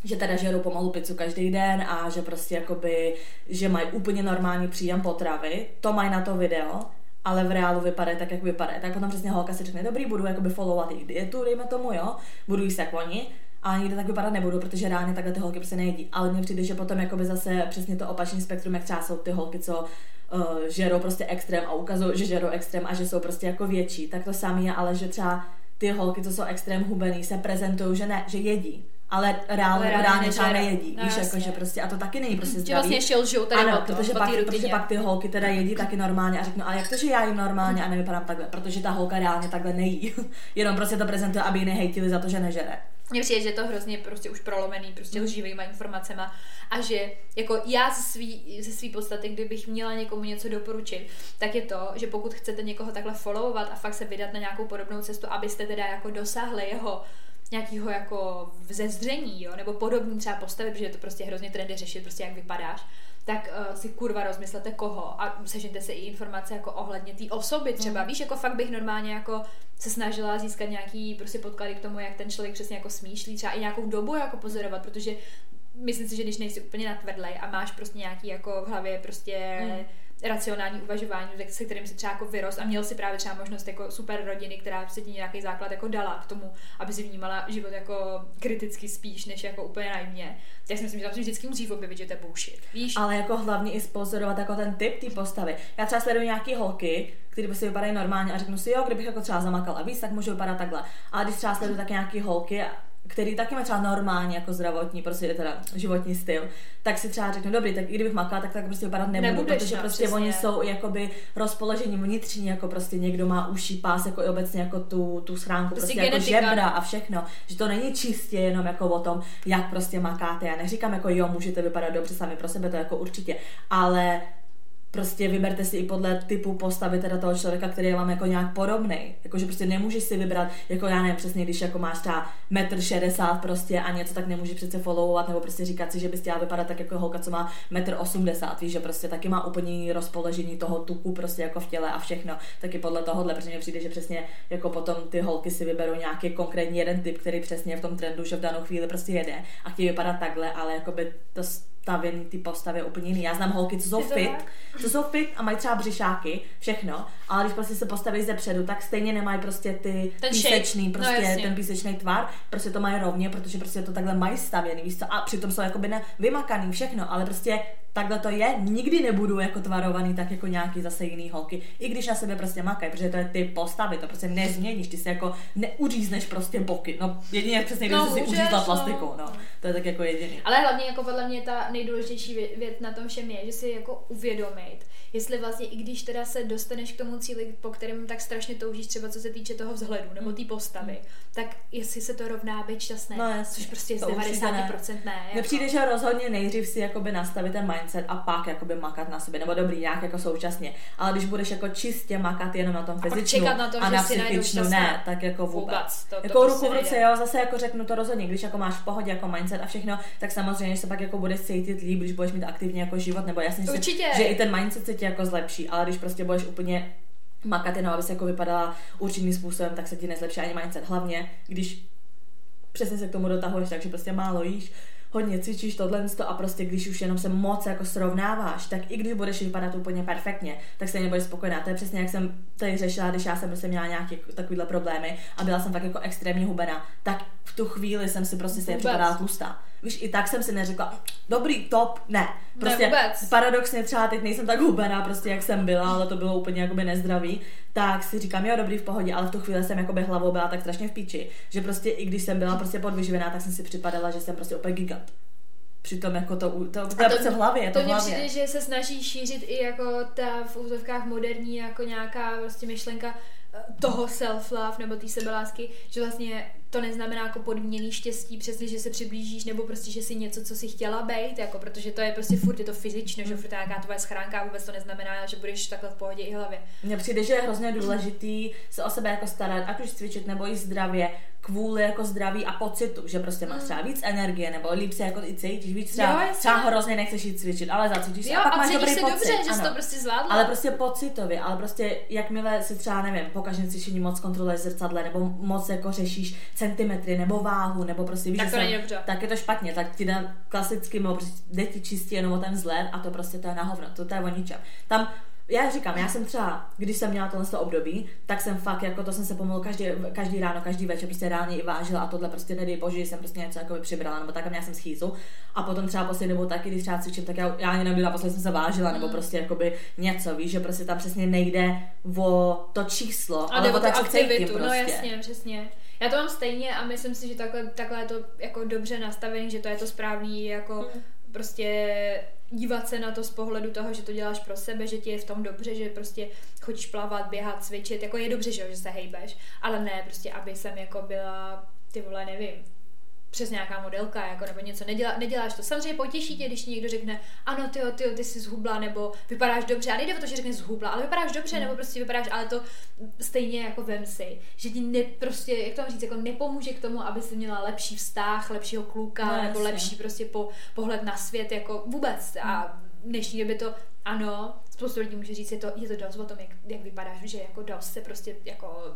že teda žerou pomalu pizzu každý den a že prostě jakoby, že mají úplně normální příjem potravy, to mají na to video, ale v reálu vypadají tak, jak vypadají. Tak potom přesně holka si řekne, dobrý, budu jakoby followovat jejich dietu, dejme tomu, jo, budu jíst jak oni, a nikdy tak vypadat nebudu, protože reálně takhle ty holky prostě nejedí. Ale mně přijde, že potom jakoby zase přesně to opačný spektrum, jak třeba jsou ty holky, co uh, žerou prostě extrém a ukazují, že žerou extrém a že jsou prostě jako větší. Tak to samé je, ale že třeba ty holky, co jsou extrém hubený, se prezentují, že ne, že jedí. ale reál, Ale reálně reálně třeba nejedí. No, víš, jasně. jako, že prostě, a to taky není prostě Že zdravý. vlastně ještě lžou tady ano, protože, pak, protože pak ty holky teda jedí taky normálně a řeknu, ale jak to, že já jim normálně a nevypadám takhle, protože ta holka reálně takhle nejí. Jenom prostě to prezentuje, aby ji nehejtili za to, že nežere. Mně přijde, že je to hrozně prostě už prolomený prostě Mm. lživýma informacema a že jako já ze svý, ze svý podstaty, kdybych měla někomu něco doporučit, tak je to, že pokud chcete někoho takhle followovat a fakt se vydat na nějakou podobnou cestu, abyste teda jako dosáhli jeho nějakého jako vzezření, jo, nebo podobný třeba postavy, protože je to prostě hrozně trendy řešit, prostě jak vypadáš, tak uh, si kurva rozmyslete koho a sežente si i informace jako ohledně té osoby třeba, Mm. víš, jako fakt bych normálně jako se snažila získat nějaký prostě podklady k tomu, jak ten člověk přesně jako smýšlí, třeba i nějakou dobu jako pozorovat, protože myslím si, že když nejsi úplně natvrdlej a máš prostě nějaký jako v hlavě prostě Mm. racionální uvažování, se- se kterým si třeba jako vyrost a měl si právě třeba možnost jako super rodiny, která se ti nějaký základ jako dala k tomu, aby si vnímala život jako kriticky spíš, než jako úplně naivně. Tak si myslím, že tam se vždycky musí objevit, že to je bullshit. Víš? Ale jako hlavně i spozorovat jako ten typ té postavy. Já třeba sleduju nějaký holky, které prostě vypadají normálně a řeknu si, jo, kdybych jako třeba zamakala víc, tak můžu vypadat takhle. Ale když třeba sleduju taky nějaký holky, který taky má třeba normálně jako zdravotní, prostě teda životní styl, tak si třeba řeknu, dobrý, tak i kdybych makala, tak tak prostě vypadat nebudu, Nebudeš, protože no, prostě přesně. oni jsou jakoby rozpoložení vnitřní, jako prostě někdo má uší pás, jako i obecně jako tu, tu schránku, Prostě prostě, jako žebra a všechno, že to není čistě jenom jako o tom, jak prostě makáte. Já neříkám jako jo, můžete vypadat dobře sami pro sebe, to jako určitě, ale prostě vyberte si i podle typu postavy teda toho člověka, který je vám jako nějak podobný. Jakože prostě nemůžeš si vybrat, jako já nevím přesně, když jako máš třeba metr šedesát prostě a něco, tak nemůžeš přece followovat nebo prostě říkat si, že bys chtěla vypadat tak jako holka, co má metr osmdesát, víš, že prostě taky má úplně rozpoložení toho tuku prostě jako v těle a všechno, taky podle tohohle, protože mně přijde, že přesně jako potom ty holky si vyberou nějaký konkrétní jeden typ, který přesně v tom trendu, že v danou chvíli prostě jede a chtějí vypadat takhle, ale jakoby to stavění ty postavy úplně jiný. Já znám holky, co jsou fit, co jsou fit a mají třeba břišáky, všechno, ale když prostě se postaví ze předu, tak stejně nemají prostě ty Ten písečný, shape. No, prostě jasně. ten písečný tvar, prostě to mají rovně, protože prostě to takhle mají stavěný, víš co, a přitom jsou jakoby ne, vymakaný všechno, ale prostě takhle to je, nikdy nebudu jako tvarovaný tak jako nějaký zase jiný holky, i když na sebe prostě makají, protože to je ty postavy, to prostě nezměníš, ty se jako neuřízneš prostě boky, no jedině přesně, když No, si uřízla no. plastikou, no, to je tak jako jediný. Ale hlavně jako podle mě ta nejdůležitější vě- věc na tom všem je, že si jako uvědomit, jestli vlastně i když teda se dostaneš k tomu cíli, po kterém tak strašně toužíš, třeba co se týče toho vzhledu nebo té postavy, tak jestli se to rovná být šťastné, No, jasně. což prostě z To určitě 90% ne. Mně jako. přijde, že rozhodně nejdřív si jakoby nastavit ten mindset a pak jakoby makat na sobě, nebo dobrý, nějak jako současně. Ale když budeš jako čistě makat jenom na tom fyzičnu čekat na to, a že na psychičnu, ne, tak jako vůbec. Vůbec, to- to jako prostě ruku v ruce, jo, zase jako řeknu to rozhodně, když jako máš v pohodě jako mindset a všechno, tak samozřejmě se pak jako budeš cítit líp, když budeš mít aktivně jako život, nebo jasně, že, že i ten mindset se ti jako zlepší, ale když prostě budeš úplně makat jenom, aby se jako vypadala určitým způsobem, tak se ti nezlepší ani mindset. Hlavně, když přesně se k tomu dotahuješ, takže prostě málo jíš, hodně cvičíš tohle a prostě když už jenom se moc jako srovnáváš, tak i když budeš vypadat úplně perfektně, tak se nebudeš spokojená. To je přesně jak jsem tady řešila, když já jsem prostě měla nějaké takovéhle problémy a byla jsem tak jako extrémně hubená, tak v tu chvíli jsem si prostě stejně připadala tlustá. Víš, i tak jsem si neřekla, dobrý, top, ne. Prostě vůbec. paradoxně třeba teď nejsem tak hubená, prostě jak jsem byla, ale to bylo úplně jakoby nezdravý, tak si říkám, jo, dobrý, v pohodě, ale v tu chvíli jsem jakoby hlavou byla tak strašně v píči, že prostě i když jsem byla prostě podvyživená, tak jsem si připadala, že jsem prostě úplně gigant. Přitom jako to, to, to, to je prostě v hlavě, to, to v hlavě. přijde, že se snaží šířit i jako ta v úzovkách moderní jako nějaká prostě myšlenka eh, toho self-love nebo té sebelásky, že vlastně to neznamená jako podmíněný štěstí, přesně, že se přiblížíš, nebo prostě, že si něco, co si chtěla být, jako, protože to je prostě furt, je to fyzično, že furt je nějaká tvoje schránka a vůbec to neznamená, že budeš takhle v pohodě i hlavě. Mně přijde, že je hrozně důležitý se o sebe jako starat, ať už cvičit nebo jíst zdravě, kvůli jako zdraví a pocitu, že prostě máš třeba víc energie, nebo líp se jako i cítíš, víc třeba, Jo, třeba hrozně nechceš jít cvičit, ale zacvičíš se Jo, a pak a máš dobrý se pocit. dobře, že jsi ano. to prostě zvládla. Ale prostě pocitově, ale prostě jakmile si třeba, nevím, po každém cvičení moc kontroluješ zrcadle, nebo moc jako řešíš centimetry, nebo váhu, nebo prostě víš, Tak že to jsem- není dobře. tak je to špatně, tak ti dá klasicky, nebo prostě jde ti čistě jenom o ten vzhled a to prostě to je na hovno, to, to je o ničem. Tam já říkám, já jsem třeba, když jsem měla tohle období, tak jsem fakt, jako to jsem se pomalu každý, každý ráno, každý večer prostě reálně i vážila a tohle prostě nedej bože, že jsem prostě něco jako přibrala, nebo tak a měla jsem schýzu. A potom třeba poslední dobou taky, když třeba cvičím, tak já, já ani nevím, naposledy jsem se vážila, nebo prostě jakoby něco, víš, že prostě tam přesně nejde o to číslo, ale, jde o to, aktivitu, prostě. no jasně, přesně. Já to mám stejně a myslím si, že takhle, takhle je to jako dobře nastavený, že to je to správný, jako Hmm. prostě dívat se na to z pohledu toho, že to děláš pro sebe, že ti je v tom dobře, že prostě chodíš plavat, běhat, cvičit, jako je dobře, že, se hejbeš, ale ne prostě, aby jsem jako byla, ty vole, nevím, přes nějaká modelka, jako, nebo něco, nedělá, neděláš to. Samozřejmě potěší tě, když ti někdo řekne, ano, ty, ty, ty jsi zhubla, nebo vypadáš dobře, a nejde o to, že řekne zhubla, ale vypadáš dobře, nebo prostě vypadáš, ale to stejně jako vem si, že ti ne, prostě, jak to mám říct, jako nepomůže k tomu, aby si měla lepší vztah, lepšího kluka, No, nebo jasně. lepší prostě po, pohled na svět, jako vůbec. A v dnešní době to, ano, spoustu lidí může říct, je to, je to dost o tom, jak, jak vypadáš, že jako dost se prostě jako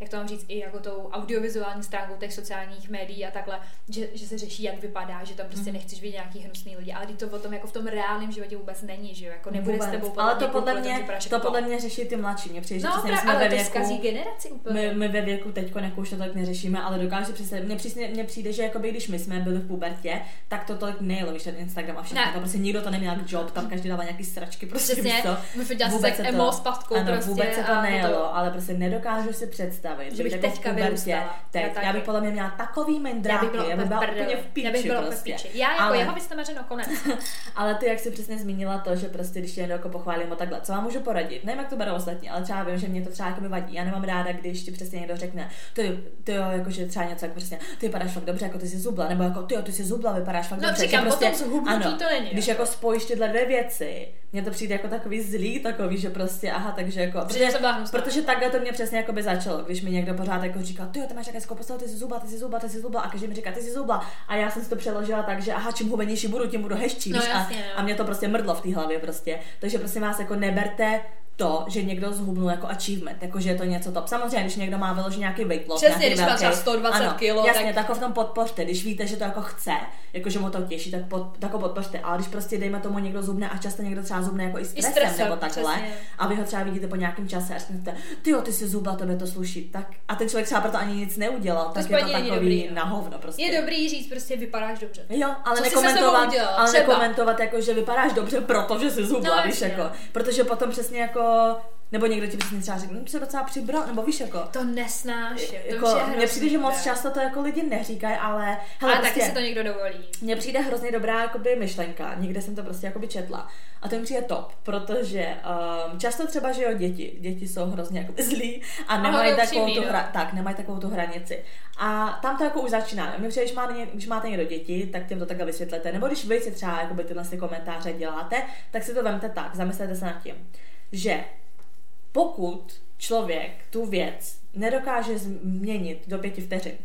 jak to mám říct, i jako tou audiovizuální stránkou těch sociálních médií a takhle, že, že se řeší, jak vypadá, že tam prostě Mhm. nechceš vidět nějaký hnusný lidi, ale to o tom jako v tom reálném životě vůbec není, že jo, jako nebude s Vůbec. tebou Ale to podle mě, vypadáš to jako podle mě řeší ty mladší. Mě přijde, že No, přesně pra, ale ve to věku, zkazí generaci úplně. my, my ve věku teď jako už to tak neřešíme, ale dokážu představit, mně přesně, mně přijde, že jakoby, když my jsme byli v pubertě, tak to tolik nejelo, víš, ten Instagram a všechno, Ne. to prostě nikdo to neměl jak job, tam každý dával nějaký sračky, prostě Přesně, my se se emo to- s patkou ano, prostě. vůbec se to nejelo, ale prostě nedokážu si představit, Že bych jako v teďka vyrůstala. teď, Já já, bych podle mě měla takový Já bych mendráky, byla, já bych byla úplně v píči Já bych byla úplně v prostě. píči. Já jako Ale- jeho vystamařeno konec. Ale ty, jak jsi přesně zmínila to, že prostě když někdo jako pochválím a takhle, co vám můžu poradit? Nevím, jak to berou ostatní, ale třeba vím, že mě to třeba jako vadí. Já nemám ráda, když ti přesně někdo řekne, ty, ty jo, jakože třeba něco jako přesně, ty vypadáš fakt dobře, jako ty jsi zubla, nebo jako ty jo, ty jsi zubla, vypadáš fakt No, dobře. říkám, že prostě, potom zhubnutí to není, Když jako. jako spojíš tyhle dvě věci, mně to přijde jako takový zlý, takový, že prostě, aha, takže jako, hnusná. protože takhle to mě přesně jako by začalo, když mi někdo pořád jako říkal, ty jo, ty máš jaké postavu, ty jsi zubla, ty jsi zubla, ty jsi zubla, a každý mi říká, ty jsi zubla. A já jsem si to přeložila tak, že aha, čím hubenější budu, tím budu hezčí, No a, jasně, no. a mě to prostě mrdlo v té hlavě prostě. Takže prosím vás, jako neberte to, že někdo zhubnul jako achievement, jako že je to něco top. Samozřejmě, když někdo má vyložený nějaký weight loss, Přesně, když má třeba 120 ano, kilo, jasně, tak- tak... ho v tom podpořte, když víte, že to jako chce, jako že mu to těší, tak, pod, tak ho podpořte. Ale když prostě dejme tomu někdo zubne a často někdo třeba zubne jako i stresem, stresem, nebo takhle, přesně. a vy ho třeba vidíte po nějakém čase a řeknete, ty jo, ty jsi zubla, tebe to sluší. Tak, a ten člověk třeba proto ani nic neudělal, tak je to takový dobrý, na hovno prostě. Je dobrý říct prostě vypadáš dobře. Jo, ale Co nekomentovat, ale nekomentovat jako, že vypadáš dobře, protože jsi zubla, No, víš, jako, protože potom přesně jako, nebo někdo ti přesně třeba řekne, "Hm, se docela přibral, nebo víš, jako, To nesnáším. To jako mně přijde, že moc často to jako lidi neříkají, ale hele, Ale prostě, taky si to někdo dovolí. mně přijde hrozně dobrá jakoby, myšlenka, někde jsem to prostě jakoby četla. A to mi přijde top, protože um, často třeba, že jo, děti, děti jsou hrozně jakoby zlí a nemají hodně takovou, tu upřímný, no. hra, tak, nemají takovou tu hranici. A tam to jako už začíná. Mně přijde, když, má, když máte někdo děti, tak těm to takhle vysvětlete. Nebo když vy si třeba jakoby, tyhle komentáře děláte, tak si to vemte tak, zamyslete se nad tím, že pokud člověk tu věc nedokáže změnit do pěti vteřin,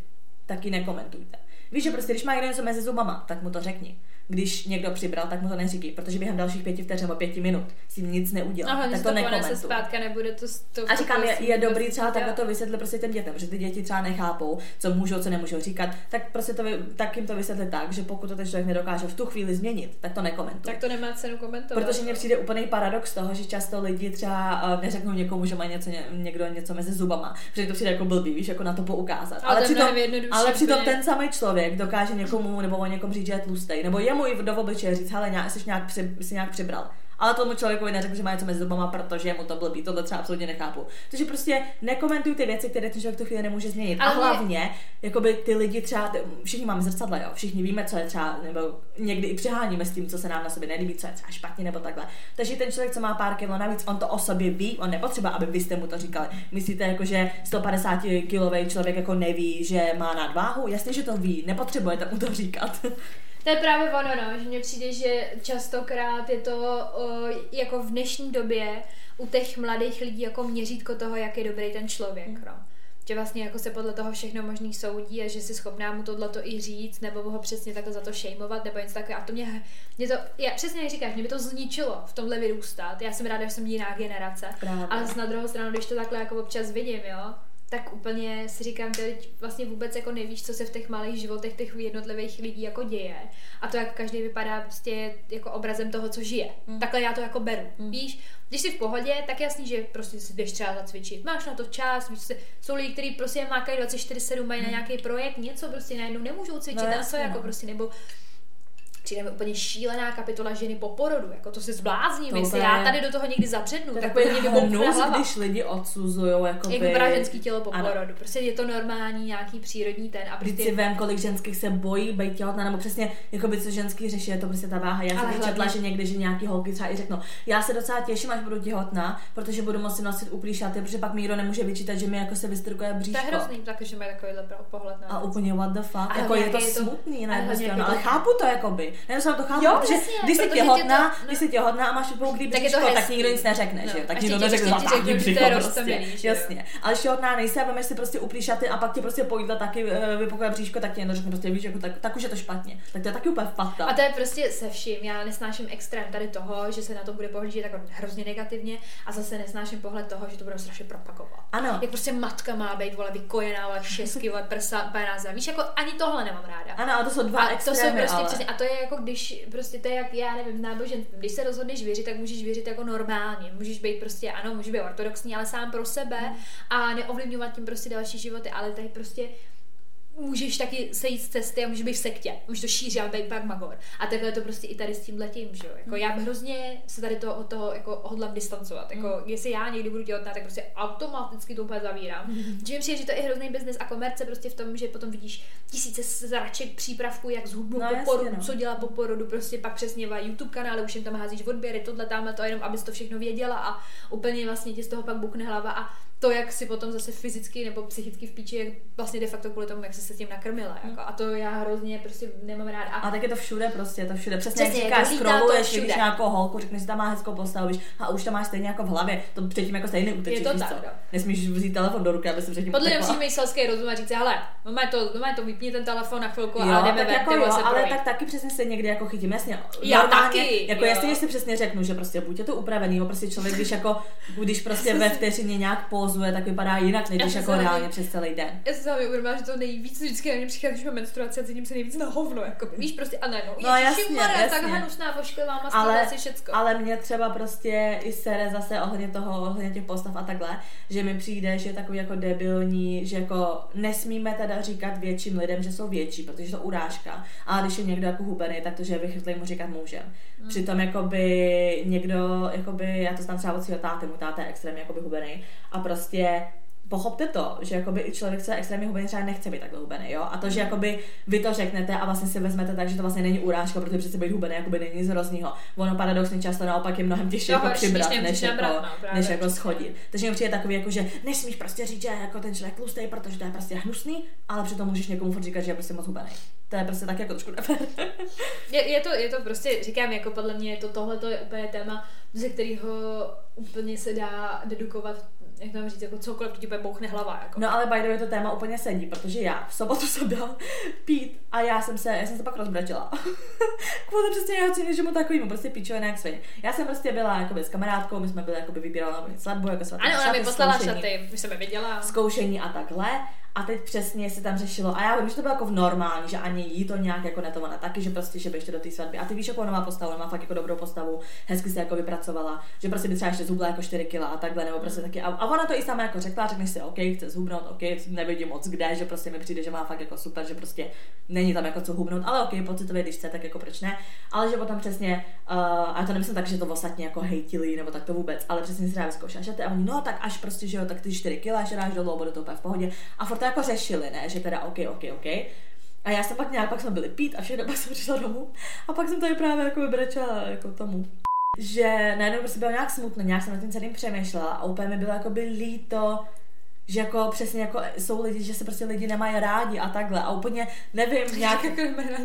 tak ji nekomentujte. Víš, že prostě, když má někdo něco mezi zubama, tak mu to řekni. Když někdo přibral, tak mu to neříkej, protože během dalších pěti vteřin nebo pěti minut s tím nic neudělá. A hlavně tak se to nekomentuj. zpátka, nebude to... to A říkám, je, je dobrý třeba takhle to vysvětlit prostě těm dětem, že ty děti třeba nechápou, co můžou, co nemůžou říkat, tak prostě to, tak jim to vysvětlit tak, že pokud to ten člověk nedokáže v tu chvíli změnit, tak to nekomentuje. Tak to nemá cenu komentovat. Protože mně přijde úplný paradox toho, že často lidi třeba uh, neřeknou někomu, že má něco, ně, někdo něco mezi zubama, protože to přijde jako blbý, víš, jako na to poukázat. Ale je přitom, ale přitom ten samý člověk dokáže někomu nebo o někom říct, že je tlustej, nebo jemu i do obličeje říct, hele, nějak, jsi nějak, při, jsi nějak přibral. Ale tomu člověkovi neřekl, že má něco mezi zubama, protože mu to blbý. Tohle třeba absolutně nechápu. Takže prostě nekomentuj ty věci, které ten člověk tu chvíli nemůže změnit. Ale a hlavně, jakoby ty lidi třeba, všichni máme zrcadla, jo, všichni víme, co je třeba, nebo někdy i přeháníme s tím, co se nám na sobě nelíbí, co je třeba špatně nebo takhle. Takže ten člověk, co má pár kilo navíc, on to o sobě ví, on nepotřebuje, aby byste mu to říkali. Myslíte, jako, že 150 kilový člověk jako neví, že má nadváhu? Jasně, že to ví, nepotřebujete mu to říkat. To je právě ono, no, že mně přijde, že častokrát je to o, jako v dnešní době u těch mladých lidí jako měřítko toho, jak je dobrý ten člověk, no. Že vlastně jako se podle toho všechno možný soudí a že si schopná mu tohle i říct, nebo ho přesně takhle za to šejmovat, nebo něco takového. A to mě, mě to, já přesně jak říkáš, mě by to zničilo v tomhle vyrůstat. Já jsem ráda, že jsem jiná generace. Právě. Ale na druhou stranu, když to takhle jako občas vidím, jo, tak úplně si říkám, teď vlastně vůbec jako nevíš, co se v těch malých životech těch jednotlivých lidí jako děje. A to, jak každý vypadá prostě jako obrazem toho, co žije. Mm. Takhle já to jako beru. Mm. Víš, když jsi v pohodě, tak jasný, že prostě si jdeš třeba zacvičit. Máš na to čas, víš, se, jsou lidi, kteří prostě mákají 24-7, mají na nějaký projekt, něco prostě najednou nemůžou cvičit No a co jako no. prostě, nebo přijde mi úplně šílená kapitola ženy po porodu, jako to se zblázní, To jestli úplně- já tady do toho někdy zabřednu, To je tak to mě hnus, hlava. když lidi odsuzujou, jakoby... Jak vypadá ženský tělo po Ano. porodu. Prostě je to normální nějaký přírodní ten a Vždyť si prostě vem, kolik ženských se bojí být těhotná, nebo přesně, jako by co ženský řeší, je to prostě ta váha. Já jsem četla, že někdy, že nějaký holky třeba i řeknou, já se docela těším, až budu těhotná, protože budu moci nosit uplý šaty, protože pak mi nikdo nemůže vyčítat, že mi jako se vystrkuje to bříško. je hrozný, taky, že mají takovýhle pohled na A úplně what the fuck, Ale jako je to je to- smutný na ale je to- chápu to jakoby. Ne, jsem to chápu, Jo, protože přesně, když jsi těhotná, to- no. když jsi těhotná a máš pouklý Tak je to bříško, tak nikdo nic neřekne, No. že jo? Tak Ještě nikdo neřekne, zatáhni že to je břicho prostě. jo? Jasně. Ale když těhotná nejsi a vemeš si prostě uplý šaty a pak ti prostě po jídle taky eh, vypukuje bříško, tak ti někdo řekne prostě víš, jako tak, tak už je to špatně. Tak to je taky úplně fatal. A to je prostě se vším. Já nesnáším extrém tady toho, že se na to bude pohlížet jako hrozně negativně a zase nesnáším pohled toho, že to bude strašně propagovat. Ano. Jak prostě matka má být, vole, vykojená, vole, šesky, vole, prsa, zem. Víš, jako ani tohle nemám ráda. Ano, ale to jsou dva A to jsou extrémy, prostě ale... přesně, a to je jako když, prostě to je jak, já nevím, náboženství. Když se rozhodneš věřit, tak můžeš věřit jako normálně. Můžeš být prostě, ano, můžeš být ortodoxní, ale sám pro sebe a neovlivňovat tím prostě další životy, ale tady prostě můžeš taky sejít z cesty a můžeš být v sektě. Můžeš to šířit a být pak magor. A takhle je to prostě i tady s tím letím, že jo. Jako já hrozně se tady to, od toho jako hodlám distancovat. Jako jestli já někdy budu těhotná, tak prostě automaticky to úplně zavírám. Že mi přijde, že to je i hrozný biznes a komerce prostě v tom, že potom vidíš tisíce zraček přípravků, jak zhubnou No, po jasně, porodu, no. co dělá po porodu, prostě pak přesně v YouTube kanále, už jim tam házíš odběry, tohle, tamhle to, jenom abys to všechno věděla a úplně vlastně ti z toho pak bukne hlava a to, jak si potom zase fyzicky nebo psychicky v píči, jak vlastně de facto kvůli tomu, jak jsi se s tím nakrmila. Jako, a to já hrozně prostě nemám ráda. A A tak je to všude prostě, to všude. Přesně, Přesně, jak říkáš, to to scrolluješ, vidíš nějakou holku, řekneš, že tam má hezkou postavu, víš, a už to máš stejně jako v hlavě. To předtím jako stejně utečeš, to víš tak, no. Nesmíš vzít telefon do ruky, aby se předtím podle mě musíš mít selský rozum a říct hele, máme to, máme to vypni ten telefon na chvilku Jo, a jdeme tak ven, jako jo, se ale tak taky přesně se někdy jako chytím, jasně. Já taky, jako jasně, že si přesně řeknu, že prostě buď je to upravený, prostě člověk, když jako, když prostě ve vteřině nějak pozuje, tak vypadá jinak, než když jako se reálně přes celý den. Já jsem sami uvědomila, že to nejvíc vždycky na mě přichází, když mám menstruaci a cítím se nejvíc na hovno. Jako, víš, prostě a najednou. No, jasně, tak jasně. hnusná, vošklivá, ale, všecko. ale mě třeba prostě i sere zase ohledně toho, ohledně těch postav a takhle, že mi přijde, že je takový jako debilní, že jako nesmíme teda říkat větším lidem, že jsou větší, protože je to urážka, ale když je někdo jako hubený, tak to, že je vychytlý, mu říkat můžem. Mm. Přitom jakoby někdo, jakoby, já to znám třeba od svého táty, můj táta je extrémně jakoby hubený a prostě pochopte to, že jakoby i člověk, co je extrémně hubený, třeba nechce být takhle hubený, jo? A to, že jakoby vy to řeknete a vlastně si vezmete tak, že to vlastně není urážka, protože přece být hubený jakoby není nic hroznýho. Ono paradoxně často naopak je mnohem těžší To jako horší, přibrat, než než, nemůžeš jako, nabrat, no, než jako schodit. Takže mi přijde takový, jako, že nesmíš prostě říct, že jako ten člověk tlustý, protože to je prostě hnusný, ale přitom můžeš někomu furt říkat, že je prostě moc hubený. To je prostě tak jako trošku nefér. Je, je, to, je to prostě, říkám, jako podle mě je to tohle je úplně téma, ze kterého úplně se dá dedukovat, jak to mám říct, jako cokoliv, ti bouchne hlava. Jako. No ale by the way to téma úplně sedí, protože já v sobotu jsem dala pít a já jsem se, já jsem se pak rozbrečela. Kvůli přesně jeho že mu takovýmu prostě píčové jak svině. Já jsem prostě byla jakoby s kamarádkou, my jsme byli jakoby vybírala svatbu, jako svatbu. ano, ona mi poslala šaty, už jsem je viděla. zkoušení a takhle. A teď přesně se tam řešilo, a já vím, že to bylo jako v normální, že ani jí to nějak jako neto, ona taky, že prostě, že ještě do té svatby. A ty víš, jako ona má postavu, ona má fakt jako dobrou postavu, hezky se jako vypracovala, že prostě by třeba ještě zhubla jako 4 kila a takhle, nebo prostě taky. A, a ona to i sama jako řekla, řekneš si, OK, chce zhubnout, OK, nevidím moc kde, že prostě mi přijde, že má fakt jako super, že prostě není tam jako co hubnout, ale OK, pocitově, když chce, tak jako proč ne. Ale že potom přesně, uh, a to nemyslím tak, že to ostatně jako hejtili, nebo tak to vůbec, ale přesně si dá vyzkoušet. A oni, no tak až prostě, že jo, tak ty 4 kila, že dáš dolů, bude to úplně v pohodě. A furt to jako řešili, ne, že teda OK, OK, OK. A já jsem pak nějak, pak jsme byli pít a všechno, pak jsem přišla domů. A pak jsem tady právě jako vybrečela jako tomu. Že najednou prostě bylo nějak smutno, nějak jsem nad tím celým přemýšlela a úplně mi bylo jako by líto, že jako přesně jako jsou lidi, že se prostě lidi nemají rádi a takhle. A úplně nevím, nějak jako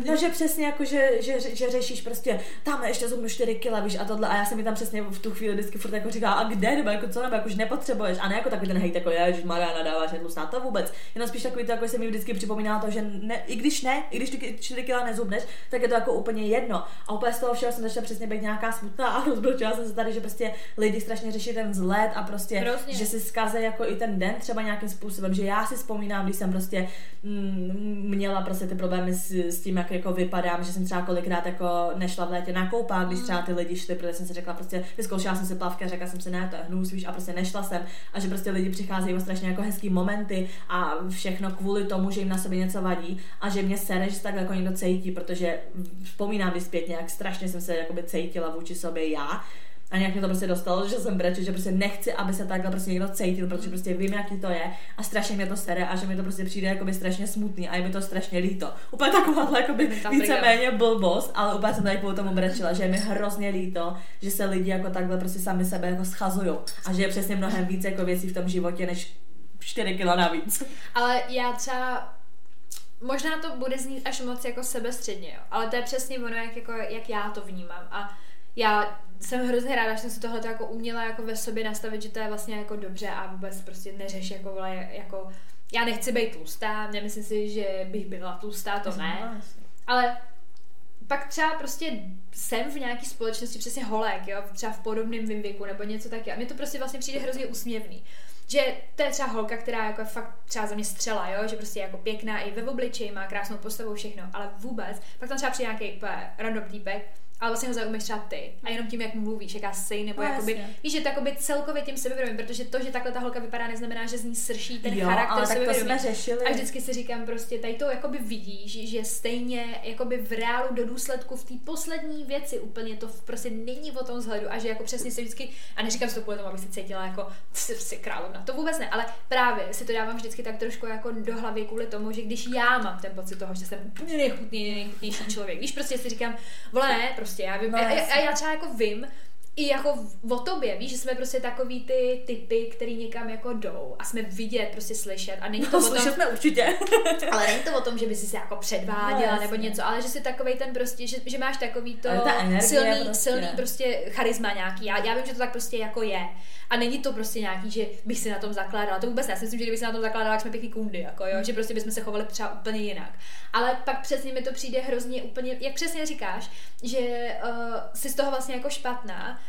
No, že přesně jako, že, že, že řešíš prostě, tam ještě zhubnu 4 kila, víš, a tohle, a já jsem mi tam přesně v tu chvíli vždycky furt jako říkala, a kde, nebo jako co, nebo jako už nepotřebuješ, a ne jako takový ten hejt, jako je, že Maria nadáváš, je tlustá, to vůbec, jenom spíš takový to, jako se mi vždycky připomíná to, že ne, i když ne, i když ty 4 kila nezhubneš, tak je to jako úplně jedno. A úplně z toho všeho jsem začala přesně být nějaká smutná a rozbročila jsem se tady, že prostě lidi strašně řeší ten vzhled a prostě, Hrozně. že si zkaze jako i ten den třeba třeba nějakým způsobem, že já si vzpomínám, když jsem prostě mm, měla prostě ty problémy s, s tím, jak jako vypadám, že jsem třeba kolikrát jako nešla v létě na koupák, když třeba ty lidi šli, protože jsem si řekla prostě, vyzkoušela jsem si plavky a řekla jsem si, ne, to je hnus, víš, a prostě nešla jsem. A že prostě lidi přicházejí o strašně jako hezký momenty a všechno kvůli tomu, že jim na sobě něco vadí a že mě sere, že se takhle jako někdo cítí, protože vzpomínám si zpětně, jak strašně jsem se jakoby cítila vůči sobě já a nějak mě to prostě dostalo, že jsem breču, že prostě nechci, aby se takhle prostě někdo cítil, protože prostě vím, jaký to je a strašně mě to sere a že mi to prostě přijde jakoby strašně smutný a je mi to strašně líto. Úplně taková jakoby víceméně blbost, ale úplně jsem tady kvůli tomu brečila, že je mi hrozně líto, že se lidi jako takhle prostě sami sebe jako schazují a že je přesně mnohem víc jako věcí v tom životě, než 4 kilo navíc. Ale já třeba možná to bude znít až moc jako sebestředně, jo. ale to je přesně ono, jak, jako, jak já to vnímám. A já jsem hrozně ráda, že jsem si tohle jako uměla jako ve sobě nastavit, že to je vlastně jako dobře a vůbec prostě neřeš jako, vole, jako já nechci být tlustá, nemyslím si, že bych byla tlustá, to ne, ale pak třeba prostě jsem v nějaké společnosti přesně holek, jo, třeba v podobném věku nebo něco taky. A mně to prostě vlastně přijde hrozně úsměvný. Že to je třeba holka, která jako fakt třeba za mě střela, jo, že prostě je jako pěkná i ve obličeji, má krásnou postavu, všechno, ale vůbec. Pak tam třeba přijde nějaký random týpek, ale vlastně ho zaujímáš třeba ty. A jenom tím, jak mluvíš, jaká jsi, nebo no, jakoby, víš, že to jakoby celkově tím sebevědomím, protože to, že takhle ta holka vypadá, neznamená, že z ní srší ten jo, charakter ale. Tak to jsme řešili. A vždycky si říkám prostě, tady to jakoby vidíš, že stejně jakoby v reálu do důsledku v té poslední věci úplně to prostě není o tom vzhledu a že jako přesně se vždycky, a neříkám si to kvůli tomu, abych si cítila jako si královna, to vůbec ne, ale právě si to dávám vždycky tak trošku jako do hlavy kvůli tomu, že když já mám ten pocit toho, že jsem nejchutnější člověk, víš, prostě si říkám, vole ne, prostě já vím, no, a já třeba jako vím, i jako o tobě, víš, že jsme prostě takový ty typy, který někam jako jdou a jsme vidět, prostě slyšet a není to no, o tom, jsme určitě. ale není to o tom, že by si se jako předváděla no, nebo něco, ale že jsi takový ten prostě, že, že máš takový to silný, prostě. silný prostě charisma nějaký. Já, já vím, že to tak prostě jako je. A není to prostě nějaký, že bych si na tom zakládala. To vůbec ne. Já si myslím, že kdyby se na tom zakládala, jak jsme pěkný kundy, jako jo, že prostě bychom se chovali třeba úplně jinak. Ale pak přesně mi to přijde hrozně úplně, jak přesně říkáš, že uh, jsi z toho vlastně jako špatná,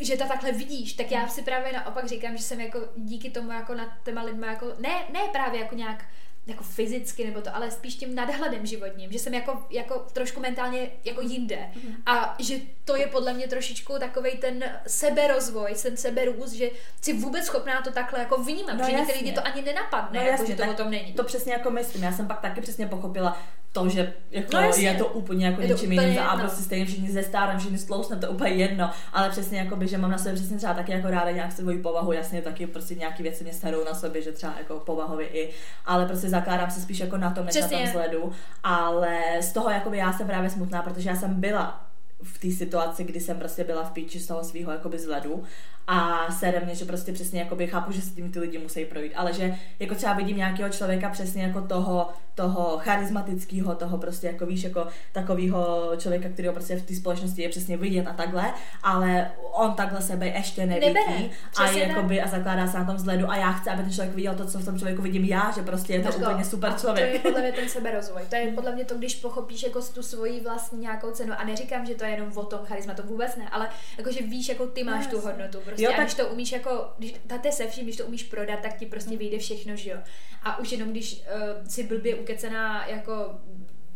že to takhle vidíš, tak já si právě naopak říkám, že jsem jako díky tomu jako nad těma lidma jako, ne, ne právě jako nějak jako fyzicky nebo to, ale spíš tím nadhledem životním, že jsem jako, jako trošku mentálně jako jinde. Mm-hmm. a že to je podle mě trošičku takový ten seberozvoj, ten seberůst, že si vůbec schopná to takhle jako vnímat, no, že některý lidi to ani nenapadne, no, jako, že to o tom není. To přesně jako myslím, já jsem pak taky přesně pochopila to, že jako no, je to úplně jako něčím jiným a prostě stejně všichni ze stárem, všichni stlousne, to úplně jedno, ale přesně jako by, že mám na sobě přesně třeba taky jako ráda nějak svoji povahu, jasně taky prostě nějaký věci mě starou na sobě, že třeba jako povahově i, ale prostě zakládám se spíš jako na tom, než Přesně. na tom vzhledu. Ale z toho jako já jsem právě smutná, protože já jsem byla v té situaci, kdy jsem prostě byla v píči z toho svého jakoby zhledu a sere mě, že prostě přesně jakoby chápu, že si tím ty lidi musí projít, ale že jako třeba vidím nějakého člověka přesně jako toho, toho charismatického, toho prostě jako víš, jako takového člověka, který prostě v té společnosti je přesně vidět a takhle, ale on takhle sebe ještě nevidí a, jakoby, a zakládá se na tom vzhledu a já chci, aby ten člověk viděl to, co v tom člověku vidím já, že prostě je to Mařko, úplně super člověk. To je podle mě ten seberozvoj. To je podle mě to, když pochopíš jako tu svoji vlastní nějakou cenu a neříkám, že to je jenom o tom charisma, to vůbec ne, ale jako, že víš, jako ty máš no, tu hodnotu. Prostě. Jo, tak... A když to umíš jako, když, tate se vším, když to umíš prodat, tak ti prostě vyjde všechno, že jo. A už jenom když uh, si blbě ukecená jako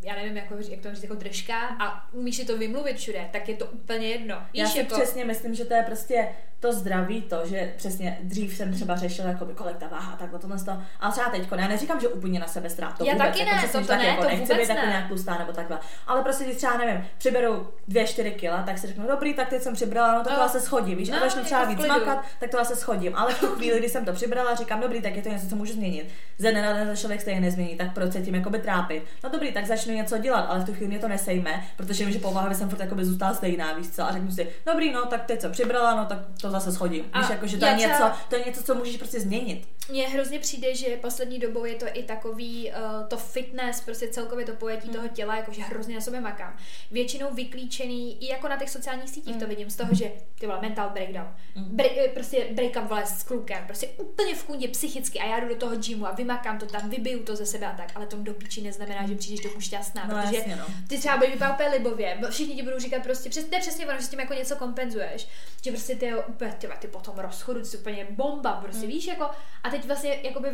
já nevím, jako, jak to říct, jako držka a umíš si to vymluvit všude, tak je to úplně jedno. Víš, já si jako... přesně myslím, že to je prostě to zdraví, to, že přesně dřív jsem třeba řešila, jako kolik ta váha, tak to to, ale třeba teď, já neříkám, že úplně na sebe strát, to já vůbec, taky jako, ne, že to, to taky, ne, jako, to nechci být ne. jako nějak tlustá nebo takhle, ale prostě když třeba nevím, přiberu dvě, čtyři kila, tak si řeknu, dobrý, tak teď jsem přibrala, no tak no. to se schodím, víš, no, a začnu třeba jako víc makat, tak to se schodím, ale v tu chvíli, kdy jsem to přibrala, říkám, dobrý, tak je to něco, co můžu změnit. Ze dne na den člověk stejně nezmění, tak proč se tím jakoby trápit? No dobrý, tak začnu něco dělat, ale v tu chvíli mě to nesejme, protože vím, že povaha jsem furt jakoby zůstala stejná, víš co, a řeknu si, dobrý, no tak teď jsem přibrala, no tak to zase schodím. A víš, jako, že to je, něco, třeba... to je něco, co můžeš prostě změnit. Mně hrozně přijde, že poslední dobou je to i takový uh, to fitness, prostě celkově to pojetí mm. toho těla, jakože hrozně na sobě makám. Většinou vyklíčený, i jako na těch sociálních sítích mm. to vidím, z toho, že ty vole, mental breakdown. Mm. Bre, eh, prostě break up vole s klukem, prostě úplně v kundě psychicky a já jdu do toho gymu a vymakám to tam, vybiju to ze sebe a tak, ale to do píči neznamená, že přijdeš domů šťastná, no, protože jasně, no. ty třeba budeš vypadat úplně libově, všichni ti budou říkat prostě, přes, ne přesně ono, že s tím jako něco kompenzuješ, že prostě ty úplně, ty, ty po tom rozchodu, ty jsi úplně bomba, prostě mm. víš, jako, a teď vlastně, jakoby,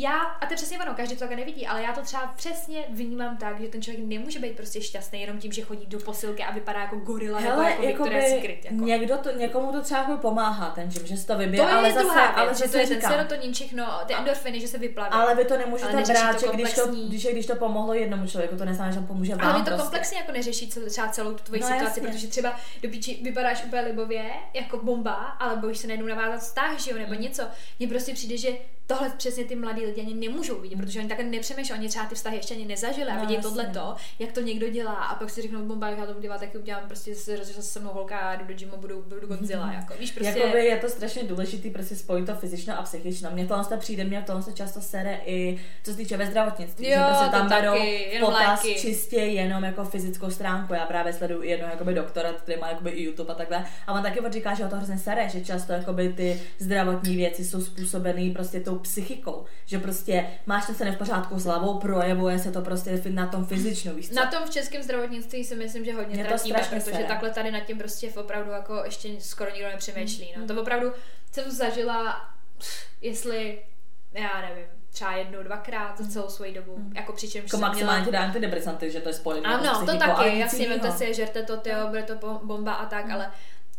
já, a to je přesně ono, každý to tak nevidí, ale já to třeba přesně vnímám tak, že ten člověk nemůže být prostě šťastný jenom tím, že chodí do posilky a vypadá jako gorila Hele, nebo jako jakoby Victoria's Secret. Jako. Někdo to, někomu to třeba jako pomáhá ten že si to vybije, to je ale druhá zase, věc, ale že to je ten serotonin, všechno, ty endorfiny, že se vyplaví. ale vy to nemůžete brát, to že když to, když, když to pomohlo jednomu člověku, to neznamená, že pomůže vám Ale vy to prostě. komplexně jako neřeší celou, třeba celou tu tvoji No, situaci, jasně. protože třeba do píči vypadáš úplně libově, jako bomba, ale bojíš se najednou navázat vztah, že jo, nebo něco. Mně prostě přijde, že tohle přesně ty mladí lidi ani nemůžou vidět, protože oni takhle nepřemýšlí, oni třeba ty vztahy ještě ani nezažili a No, vidí jasně. tohle to, jak to někdo dělá a pak si řeknou bomba, jak já to budu dělat, taky udělám prostě se rozešla se mnou holka a jdu do gymu, budu, budu Godzilla, jako víš, prostě. Jakoby je to strašně důležitý prostě spojit to fyzično a psychično. Mně tohle to přijde, mě tohle se často sere i co se týče ve zdravotnictví, Jo, že prostě to tam taky, berou jenom potaz léky. čistě jenom jako fyzickou stránku. Já právě sleduju i jednoho jakoby doktora, který má jakoby i YouTube a takhle. A on taky říká, že ho to hrozně sere, že často jakoby ty zdravotní věci jsou způsobený prostě tou psychikou. Že prostě máš to se ne v pořádku s hlavou, projevuje se to prostě na tom fyzičnu, víš co? Na tom v českém zdravotnictví si myslím, že hodně tratíme, protože sere. takhle tady nad tím prostě opravdu jako ještě skoro nikdo nepřemýšlí. Mm. No. To opravdu jsem zažila, jestli, já nevím, třeba jednou, dvakrát za celou svoji dobu. Jako přičemž Jako jsem maximálně měla... antidepresanty, že to je spojené Ano, to taky, jasně, vemte si, žerte to, tyjo, bude to bomba a tak, ale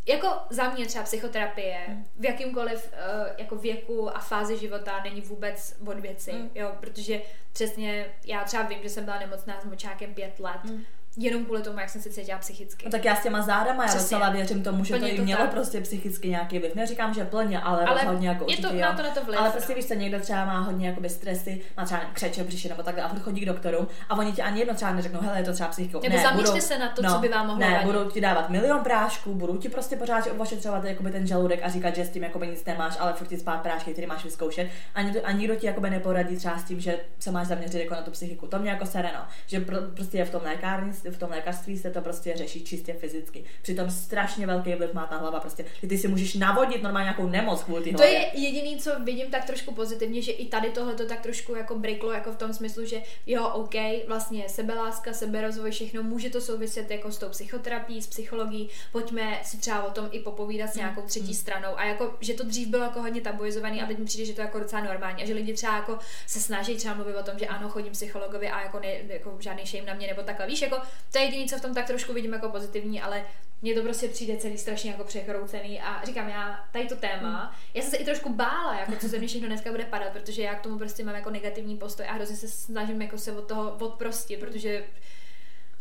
jako za mě třeba psychoterapie v jakýmkoliv uh, jako věku a fázi života není vůbec od věci, Mm. jo, protože přesně já třeba vím, že jsem byla nemocná s močákem pět let, Mm. Jenom kvůli tomu, jak jsem se cítila psychicky. No tak já s těma zádama, já docela věřím tomu, že Plně to i to mělo tak. prostě psychicky nějaký vliv. Neříkám, že plně, ale, Ale rozhodně jako je to- určitě, má jo. to na to vliv, Ale no. prostě víš co, někdo třeba má hodně jakoby stresy, má třeba křeče, břiše nebo takhle a chodí k doktorům a oni ti ani jedno třeba neřeknou, hele, je to třeba psychikou. Nebo ne, zaměřte budou, se na to, no, co by vám mohlo Ne, vadit. budou ti dávat milion prášků, budou ti prostě pořád ošetřovat jakoby ten žaludek a říkat, že s tím jakoby nic nemáš, ale furt ti spát prášky, které máš vyzkoušet. A nikdo, a nikdo ti jakoby neporadí třeba s tím, že se máš zaměřit jako na tu psychiku. To mě jako sereno, že pro, prostě v tom lékárnictví, v tom lékařství se to prostě řeší čistě fyzicky. Přitom strašně velký vliv má ta hlava. Prostě ty, ty si můžeš navodit normálně nějakou nemoc kvůli To hlavě. je jediný, co vidím tak trošku pozitivně, že i tady tohle to tak trošku jako briklo, jako v tom smyslu, že jo, OK, vlastně sebeláska, seberozvoj, všechno může to souviset jako s tou psychoterapií, s psychologií, pojďme si třeba o tom i popovídat s nějakou třetí stranou a jako, že to dřív bylo jako hodně tabuizovaný a teď mi přijde, že to je jako docela normální a že lidi třeba jako se snaží třeba mluvit o tom, že ano, chodím psychologovi a jako, ne, jako žádný shame na mě nebo takhle, víš, jako to je jediný, co v tom tak trošku vidím jako pozitivní, ale mně to prostě přijde celý strašně jako přechroucený a říkám, já tady to téma, já jsem se i trošku bála, jako co ze mě všechno dneska bude padat, protože já k tomu prostě mám jako negativní postoj a hrozně se snažím jako se od toho odprostit, protože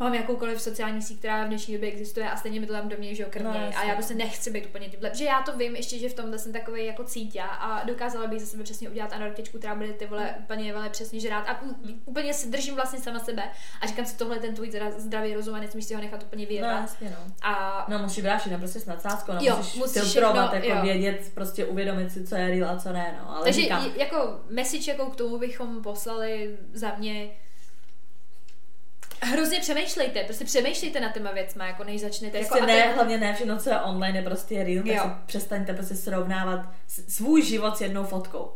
mám jakoukoliv sociální síť, která v dnešní době existuje a stejně mi to tam do mě, že jo, krmě. No, a já prostě nechci být úplně tímhle, že já to vím ještě, že v tomhle jsem takový jako cítě a dokázala bych ze sebe přesně udělat anorektičku, která bude ty vole úplně vele přesně žrát a úplně si držím vlastně sama sebe a říkám si, tohle je ten tvůj zdravý rozum a nesmíš si ho nechat úplně No, vyjebat. jasně, no. A No musíš vrášit, no prostě s nadsázkou, no Jo, musíš, musíš filtrovat, všechno, jako jo. vědět, prostě uvědomit si, co je real a co ne, no. Ale Takže říkám, jako message jako k tomu bychom poslali za mě Hrozně přemýšlejte, prostě přemýšlejte nad těma věcma, jako než začnete. Prostě jako, ne, to- hlavně ne všechno, co je online, je prostě real, tak přestaňte prostě srovnávat svůj život s jednou fotkou.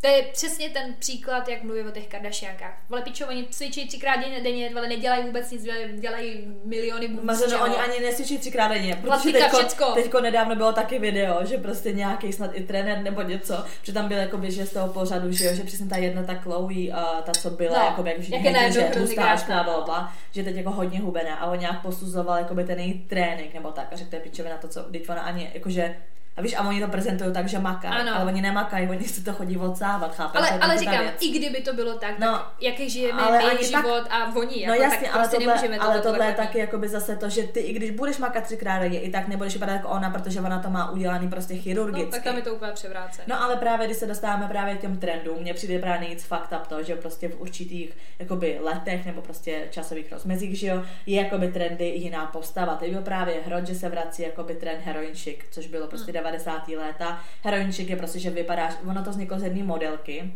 To je přesně ten příklad, jak mluví o těch Kardashiankách. Vole pičo, oni cvičí třikrát denně, denně ale nedělají vůbec nic, dělají, dělají miliony bůh Mařeno, oni ani neslyší třikrát denně, protože teďko, všecko. teďko nedávno bylo taky video, že prostě nějaký snad i trenér nebo něco, že tam byl jako že z toho pořadu, že jo, že přesně ta jedna ta Chloe, a ta, co byla, No, jako jak je najednou že hustá, bla, že teď jako hodně hubená a on nějak posuzoval jako by ten její trénink nebo tak a řekl, to je pičovina to, co, teď ona ani, jakože a víš, a oni to prezentují tak, že maká, Ano. ale oni nemakají, oni si to chodí odsávat, chápeš? ale, ale říkám, i kdyby to bylo tak, No, tak jaký žijeme ale my ani tak- život a oni, No jako, jasně, tak ale prostě tohle, nemůžeme ale tohle tohle je taky jakoby zase to, že ty, i když budeš makat třikrát denně, i tak nebudeš vypadat jako ona, protože ona to má udělaný prostě chirurgicky. No, tak tam je to úplně převrácené. No ale právě, když se dostáváme právě k těm trendům, mně přijde právě nejvíc fakt up to, že prostě v určitých jakoby letech nebo prostě časových rozmezích, že jo, je jakoby trendy jiná postava. Teď byl právě hrot, že se vrací jakoby trend heroin chic, což bylo prostě 90. léta. Heroin chic je prostě, že vypadáš, ono to vzniklo z jedné modelky,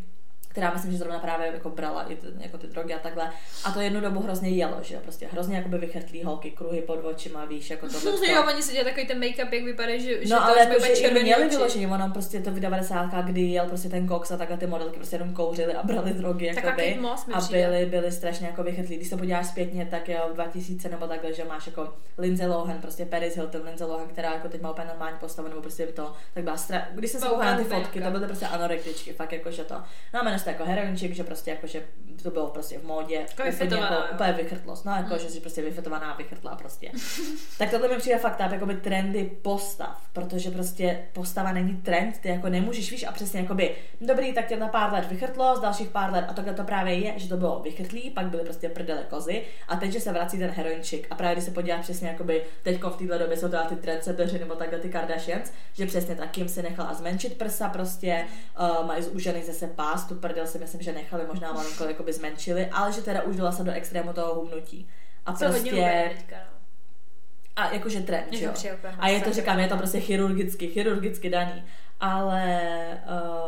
která myslím, že zrovna právě jako brala i ty, jako ty drogy a takhle. A to jednu dobu hrozně jelo, že jo, prostě hrozně jakoby vychrtlý holky, kruhy pod očima, víš, jako to. jo, oni si dělají takový ten make-up, jak vypadá, že, že No to ale jako, bude že měli oči. vyloženě, ono prostě to v 90. kdy jel prostě ten koks a takhle ty modelky prostě jenom kouřily a brali drogy, jakoby, a byly, byly strašně jako vychytlí. Když se podíváš zpětně, tak jo, 2000 nebo takhle, že máš jako Lindsay Lohan, prostě Paris Hilton, Lindsay Lohan, která jako teď má úplně normální postavu, nebo prostě to, tak byla stra... Když jsem se koukala na ty fotky, to byly prostě anorektičky, fakt jako, že to. No a se to jako heroinčik, že prostě jako, že to bylo prostě v módě, Jako úplně, jako, úplně vychrtlost, no jako, že jsi prostě vyfetovaná, vychrtlá prostě. tak tohle mi přijde fakt tak, jakoby trendy postav, protože prostě postava není trend, ty jako nemůžeš, víš, a přesně jakoby, dobrý, tak tě na pár let vychrtlo, z dalších pár let, a takhle to právě je, že to bylo vychrtlý, pak byly prostě prdele kozy, a teď, že se vrací ten heroinčik, a právě když se podíváš přesně jakoby, teď v této době jsou teda ty trendsebeři nebo takhle ty Kardashians, že přesně tak Kim si nechala zmenšit prsa prostě, uh, mají zúžený zase pás, tu prdel si myslím, že nechali, možná malinko jakoby zmenšili, ale že teda už dala se do extrému toho hubnutí. A Co hodně prostě, hubé teďka, no. a jakože trend, jo. A je to, říkám, je to prostě chirurgicky, chirurgicky daný. Ale...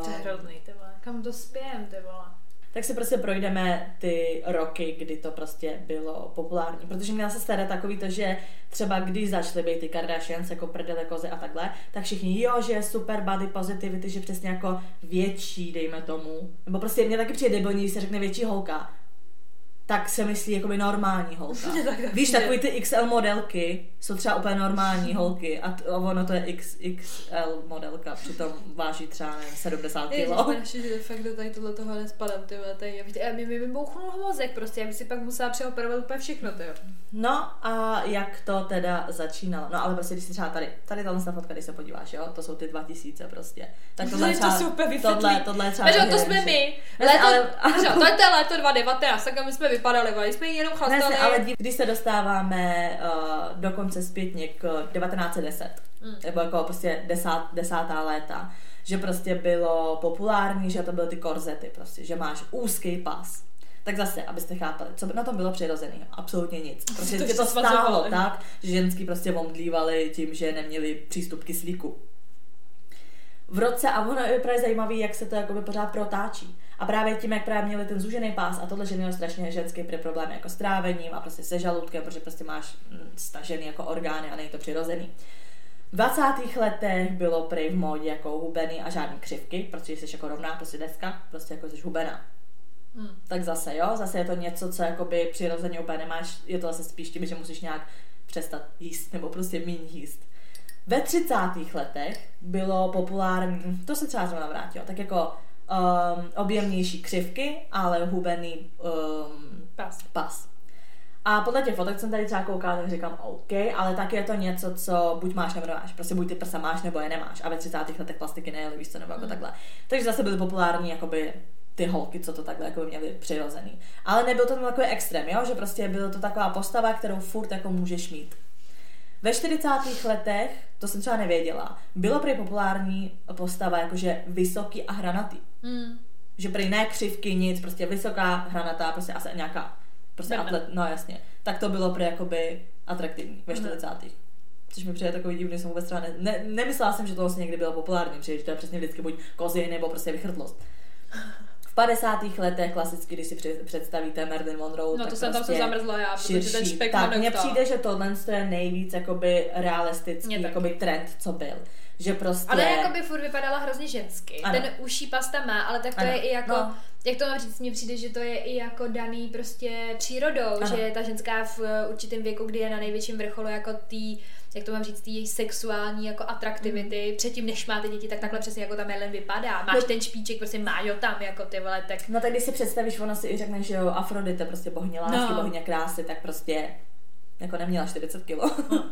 To je Uh, hrozný, ty vole. Kam to spějem, ty vole. Tak si prostě projdeme ty roky, kdy to prostě bylo populární. Protože měla se staré takový to, že třeba když začaly být ty Kardashians, jako prdele kozy a takhle, tak všichni, jo, že je super body positivity, že přesně jako větší, dejme tomu. Nebo prostě mě taky přijde debilní, když se řekne větší holka. Tak se myslí jako by normální holka. Tak Víš, takový ty XL modelky jsou třeba úplně normální holky a, t- a ono to je XXL modelka, přitom váží třeba nevím, 70 Ježiš, kilo. naši, že fakt do tady tohle toho nespadám, ty tady, já mi, mi, mi bouchnul mozek prostě, já bych si pak musela přeoperovat úplně všechno, ty jo. No a jak to teda začínalo? No ale prostě když si třeba tady, tady tahle ta fotka, když se podíváš, jo, to jsou ty 2000 prostě. Tak tohle To je to třeba, jsou úplně tohle, tohle je třeba Takže to jsme my. Léto, ale- ale, to je to léto 2019, tak my jsme vypadali, vole. jsme jenom chlastali. ne, ale když se dostáváme uh, dokonce zpětně k 1910, Mm. nebo jako prostě desát, desátá léta, že prostě bylo populární, že to byly ty korzety prostě, že máš úzký pas. Tak zase, abyste chápali, co by na tom bylo přirozený? Absolutně nic. Prostě To, to, stálo tak, že ženský prostě omdlívali tím, že neměli přístup k kyslíku. V roce, a ono je právě zajímavý, jak se to jakoby pořád protáčí. A právě tím, jak právě měli ten zúžený pás a tohle, že měl strašně ženský prý problémy jako s trávením a prostě se žaludkem, protože prostě máš mm, stažený jako orgány a není to přirozený. V 20. letech bylo prej v módě jako hubený a žádný křivky, protože jsi jako rovná, prostě deska, prostě jako jsi hubená. Hmm. Tak zase, jo, zase je to něco, co jakoby přirozeně úplně nemáš, je to zase spíš tím, že musíš nějak přestat jíst, nebo prostě méně jíst. Ve 30. letech bylo populární, to se třeba zrovna vrátilo, tak jako um, objemnější křivky, ale hubený um, Pas. pas. A podle těch fotek jsem tady třeba koukala, tak říkám OK, ale tak je to něco, co buď máš nebo nemáš. Prostě buď ty prsa máš nebo je nemáš. A ve 30. letech plastiky nejeli, víš co, nebo jako Mm. takhle. Takže zase byly populární jakoby ty holky, co to takhle jako měly přirozený. Ale nebyl to takový extrém, jo? že prostě byla to taková postava, kterou furt jako můžeš mít. Ve 40. letech, to jsem třeba nevěděla, bylo prý populární postava jakože vysoký a hranatý Hmm. že prý ne křivky, nic, prostě vysoká, hranatá, prostě asi nějaká, prostě Brna. atlet, no jasně. Tak to bylo prý jakoby atraktivní ve Mhm. 40. Což mi přijde takový divný, jsem vůbec třeba ne, ne, nemyslela jsem, že to vlastně někdy bylo populární, přijde, že to je přesně vždycky buď kozy nebo prostě vychrtlost. V 50. letech klasicky, když si představíte Marilyn Monroe, No tak to jsem tam prostě se zamrzla já, protože ten širší. špek Tak mně přijde, že tohle je nejvíc jakoby realistický jakoby trend, co byl. Že prostě... Ale jako by furt vypadala hrozně žensky. Ano. Ten uší pasta má, ale tak to Ano. je i jako, No. jak to mám říct, mně přijde, že to je i jako daný prostě přírodou, Ano. že ta ženská v eh, určitém věku, kdy je na největším vrcholu jako tý, jak to mám říct, tý její sexuální jako atraktivity, předtím než máte děti, tak takhle přesně jako ta Marilyn vypadá. Máš No. ten špíček, prostě má jo tam jako ty vole, tak No tak když si představíš, ona si i řekne, že jo, Afrodite, prostě bohyně lásky, No. no. bohyně krásy, tak prostě jako neměla 40 kilo.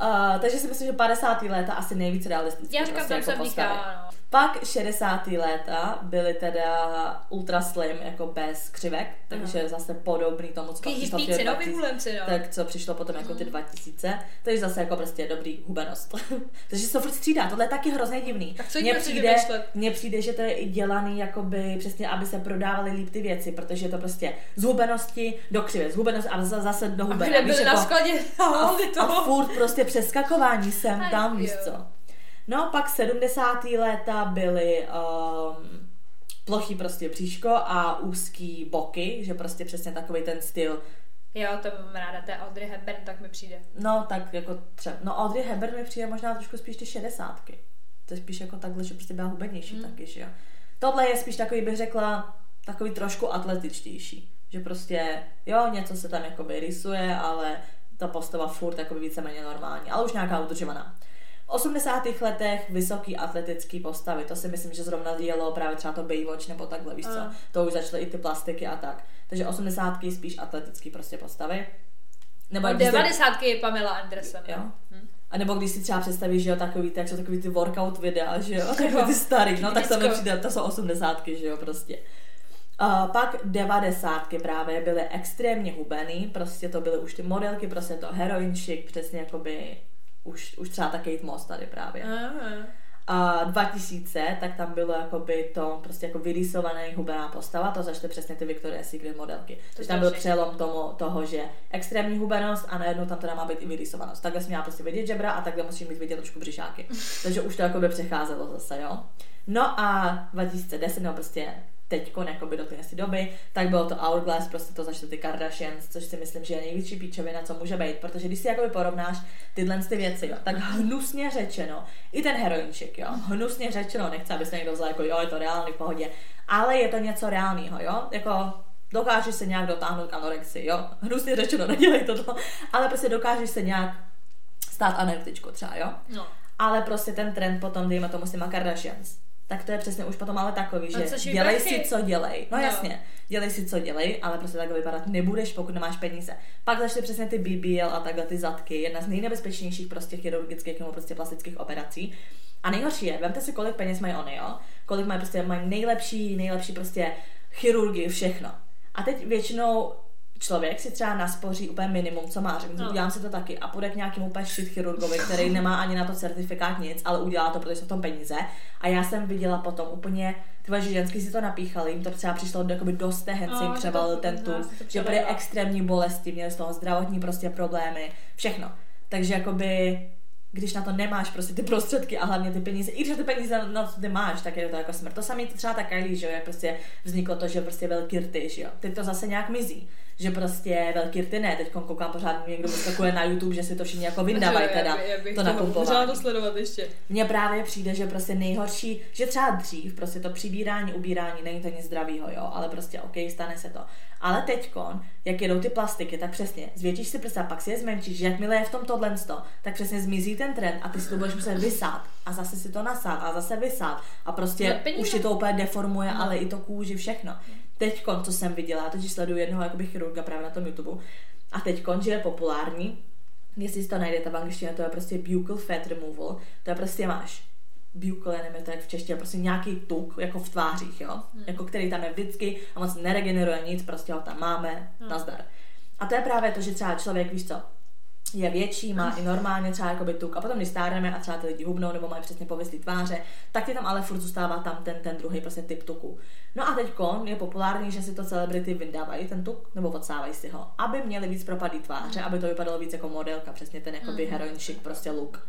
Uh, takže si myslím, že 50. léta asi nejvíc realistické. já říkám, prostě tam jsem postavy. říkala, no. Pak 60. léta byly teda ultra slim, jako bez křivek, takže zase podobný tomu, co Takový přišlo no, 2000 vyhulenci, no. tak co přišlo potom jako ty 2000, takže zase jako prostě dobrý hubenost. takže se to furt střídá, tohle je taky hrozně divný. Tak co Mně musí přijde, mně přijde, že to je i dělaný jakoby přesně, aby se prodávaly líp ty věci, protože je to prostě z hubenosti do křivě, z hubenosti a zase- do A kde víš, byli jako- skladě a, a a furt prostě přeskakování sem Aj, tam, víš co. No pak 70. léta byly um, plochý prostě příško a úzký boky, že prostě přesně takový ten styl. Jo, to mám ráda, to je Audrey Hepburn, tak mi přijde. No, tak jako třeba, no Audrey Hepburn mi přijde možná trošku spíš ty šedesátky. To je spíš jako takhle, že prostě byla hubenější Hmm. taky, že jo. Tohle je spíš takový, bych řekla, takový trošku atletičtější. Že prostě, jo, něco se tam jakoby rysuje, ale ta postava furt jakoby víceméně normální, ale už nějaká udržovaná. V 80. letech vysoký atletický postavy, to si myslím, že zrovna jelo právě třeba to Baywatch nebo takhle, víš co, A. to už začaly i ty plastiky a tak. Takže 80. spíš atletický prostě postavy. Nebo Od jak když jste- 90. je Pamela Anderson. Jo. Hm. a nebo když si třeba představíš, že jo, takový, ty, jak jsou takový ty workout videa, že jo, takový ty starý, no tak to mi přijde, to jsou osmdesátky, že jo, prostě. A pak devadesátky právě byly extrémně hubený, prostě to byly už ty modelky, prostě to heroin chic, přesně jakoby už, už třeba ta Kate Moss tady právě. Aha. A 2000, tak tam bylo jakoby to prostě jako vyrýsovaný hubená postava, to začaly přesně ty Victoria's Secret modelky. Takže tam byl přelom tomu, toho, že extrémní hubenost a najednou tam teda má být i vyrýsovanost. Takhle jsi měla prostě vidět žebra a takhle musí mít vidět trošku břišáky. Takže už to jakoby přecházelo zase, jo. No a 2010, no prostě teďko, jakoby do té doby, tak bylo to Hourglass, prostě to začaly ty Kardashians, což si myslím, že je největší píčovina, co může být, protože když si jakoby porovnáš tyhle ty věci, jo, tak hnusně řečeno, i ten heroinčik, jo, hnusně řečeno, nechci, aby se někdo vzal jako, jo, je to reálný v pohodě, ale je to něco reálného, jo, jako dokážeš se nějak dotáhnout k anorexii, jo, hnusně řečeno, nedělej to, ale prostě dokážeš se nějak stát anorektičkou třeba, jo, No. ale prostě ten trend potom, dejme tomu s těma Kardashians, tak to je přesně už potom ale takový, No, že jí dělej prachy. si, co dělej. No, No. jasně, dělej si, co dělej, ale prostě takhle vypadat nebudeš, pokud nemáš peníze. Pak začne přesně ty BBL a takhle ty zadky, jedna z nejnebezpečnějších prostě chirurgických nebo prostě plastických operací. A nejhorší je, vemte si, kolik peněz mají oni, jo? Kolik mají prostě, mají nejlepší, nejlepší prostě chirurgii, všechno. A teď většinou člověk si třeba naspoří úplně minimum, co má, řekne, No. no. udělám si to taky a půjde k nějakému úplně shit chirurgovi, který nemá ani na to certifikát nic, ale udělá to, protože jsou v tom peníze. A já jsem viděla potom úplně, ty že ženský si to napíchali, jim to třeba přišlo do, jakoby do stehen, No, to- převalil ten jsem to že byly extrémní bolesti, měli z toho zdravotní prostě problémy, všechno. Takže jakoby když na to nemáš prostě ty prostředky a hlavně ty peníze, i když ty peníze na to ty máš, tak je to jako smrt. To samé třeba ta Kylie, že jo, jak prostě vzniklo to, že prostě velký rty, že jo. Teď to zase nějak mizí, že prostě velký rty ne, teď koukám pořád někdo vyskakuje na YouTube, že si to všichni jako vyndávají teda, to nakupování. sledovat ještě. Mně právě přijde, že prostě nejhorší, že třeba dřív prostě to přibírání, ubírání není to nic zdravýho, jo, ale prostě OK, stane se to. Ale teďkon, jak jedou ty plastiky, tak přesně, zvětšíš si prsa, pak si je zmenšíš, že jakmile je v tom tohle, tak přesně zmizí ten trend a ty si to budeš muset vysát a zase si to nasát a zase vysát a No, prostě peníze. už ti to úplně deformuje, No. ale i to kůži, všechno. Teďkon, co jsem viděla, totiž sleduju jednoho jakoby chirurga právě na tom YouTube a teďkon, že je populární, jestli si to najdete v angličtině, to je prostě buccal fat removal, to je prostě máš buccal, já nevím, to jak v češtině, prostě nějaký tuk, jako v tvářích, jo, hmm. jako který tam je vždycky a moc neregeneruje nic, prostě ho tam máme, hmm. nazdar. A to je právě to, že třeba člověk, víš co, je větší, má i normálně třeba jakoby tuk a potom když stárneme a třeba ty lidi hubnou nebo mají přesně povyslý tváře, tak je tam ale furt zůstává tam ten, ten druhý prostě typ tuku. No a teď je populární, že si to celebrity vyndávají ten tuk nebo odsávají si ho, aby měli víc propadlý tváře, aby to vypadalo víc jako modelka, přesně ten jakoby heroin chic prostě look.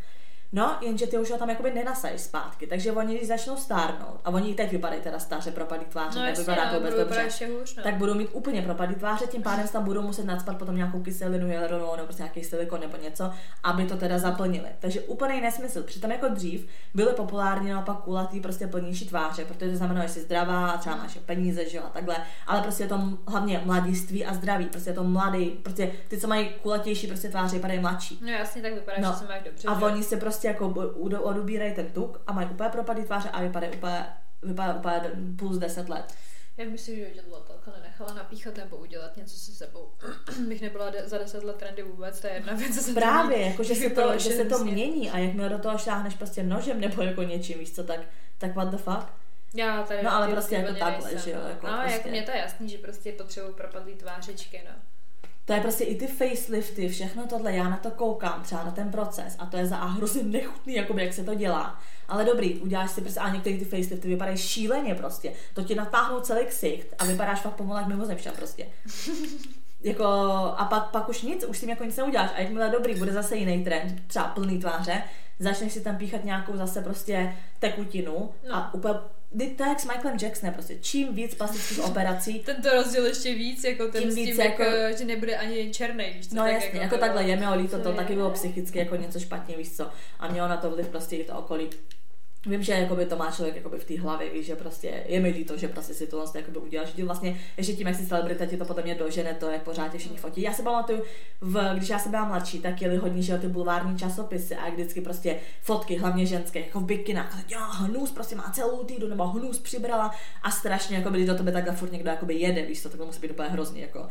No, jenže ty už ho tam jakoby nenasaješ zpátky, takže oni když začnou stárnout, a oni i teď vypadají teda staře propadlý tváře, No nevypadá to no, vůbec budou vypadat dobře hůř, no. tak budou mít úplně propadlý tváře, tím pádem se tam budou muset nadspat potom nějakou kyselinu hyaluronovou nebo prostě nějaký silikon nebo něco, aby to teda zaplnili. Takže úplný nesmysl. Přitom jako dřív byly populární naopak kulatý prostě plnější tváře, protože to znamená, že jsi zdravá, třeba máš peníze, že jo, a takhle, ale prostě je to hlavně mladiství a zdraví, prostě je to mladý, prostě ty, co mají kulatější prostě tváře, vypadají mladší. No jasně, tak vypadá, No. že se máš dobře. A že? oni se prostě jako u- odubírají ten tuk a mají úplně propadlý tváře a vypadají úplně, vypadá úplně plus 10 let. Já myslím, že udělatelka nenechala napíchat nebo udělat něco se sebou. Bych nebyla de- za deset let trendy vůbec, to je jedna věc. Právě, jako, že, se to, že se to mění a jakmile do toho šáhneš prostě nožem nebo jako něčím, víš co, tak, tak what the fuck. Já tady No, ale prostě jako takhle, nejsem, že jo, no. jako no, prostě. jako mě to je jasný, že prostě potřebují propadlý tvářičky, no. To je prostě i ty facelifty, všechno tohle, já na to koukám, třeba na ten proces a to je za a hrozně nechutný, jakoby, jak se to dělá. Ale dobrý, uděláš si prostě, a některé ty facelifty vypadají šíleně prostě. To ti natáhnou celý ksicht a vypadáš fakt pomalu jak mimozemšťan prostě. Jako, a pak, pak už nic, už s tím jako nic neuděláš. A jakmile dobrý, bude zase jiný trend, třeba plný tváře, začneš si tam píchat nějakou zase prostě tekutinu No. a úplně Teď to jak s Michaelem Jacksonem, prostě čím víc plastických operací, Tento rozdíl ještě víc, jako ten Tím s víc tím, jako, jako- že nebude ani černý, víš co, No tak jasně, jako, jako to- takhle je mi líto, to je- taky bylo psychicky jako něco špatně, víš co. A mělo na to vliv prostě i to okolí. Vím, že jakoby to má člověk jakoby v té hlavě, víš, že prostě je mi líto, že prostě si to vlastně jakoby udělal, že vlastně ještě tím, jak jsi celebrita, ti to potom mě dožene to, jak pořád tě všichni fotí. Já si pamatuju, v, když já jsem byla mladší, tak jeli hodně, že ty bulvární časopisy a vždycky prostě fotky, hlavně ženské, jako v bikinách, jo, hnus prostě má celou týdu, nebo hnus přibrala a strašně, jako když do tebe takhle furt někdo jakoby jede, víš co, tak to musí být úplně hrozný, jako.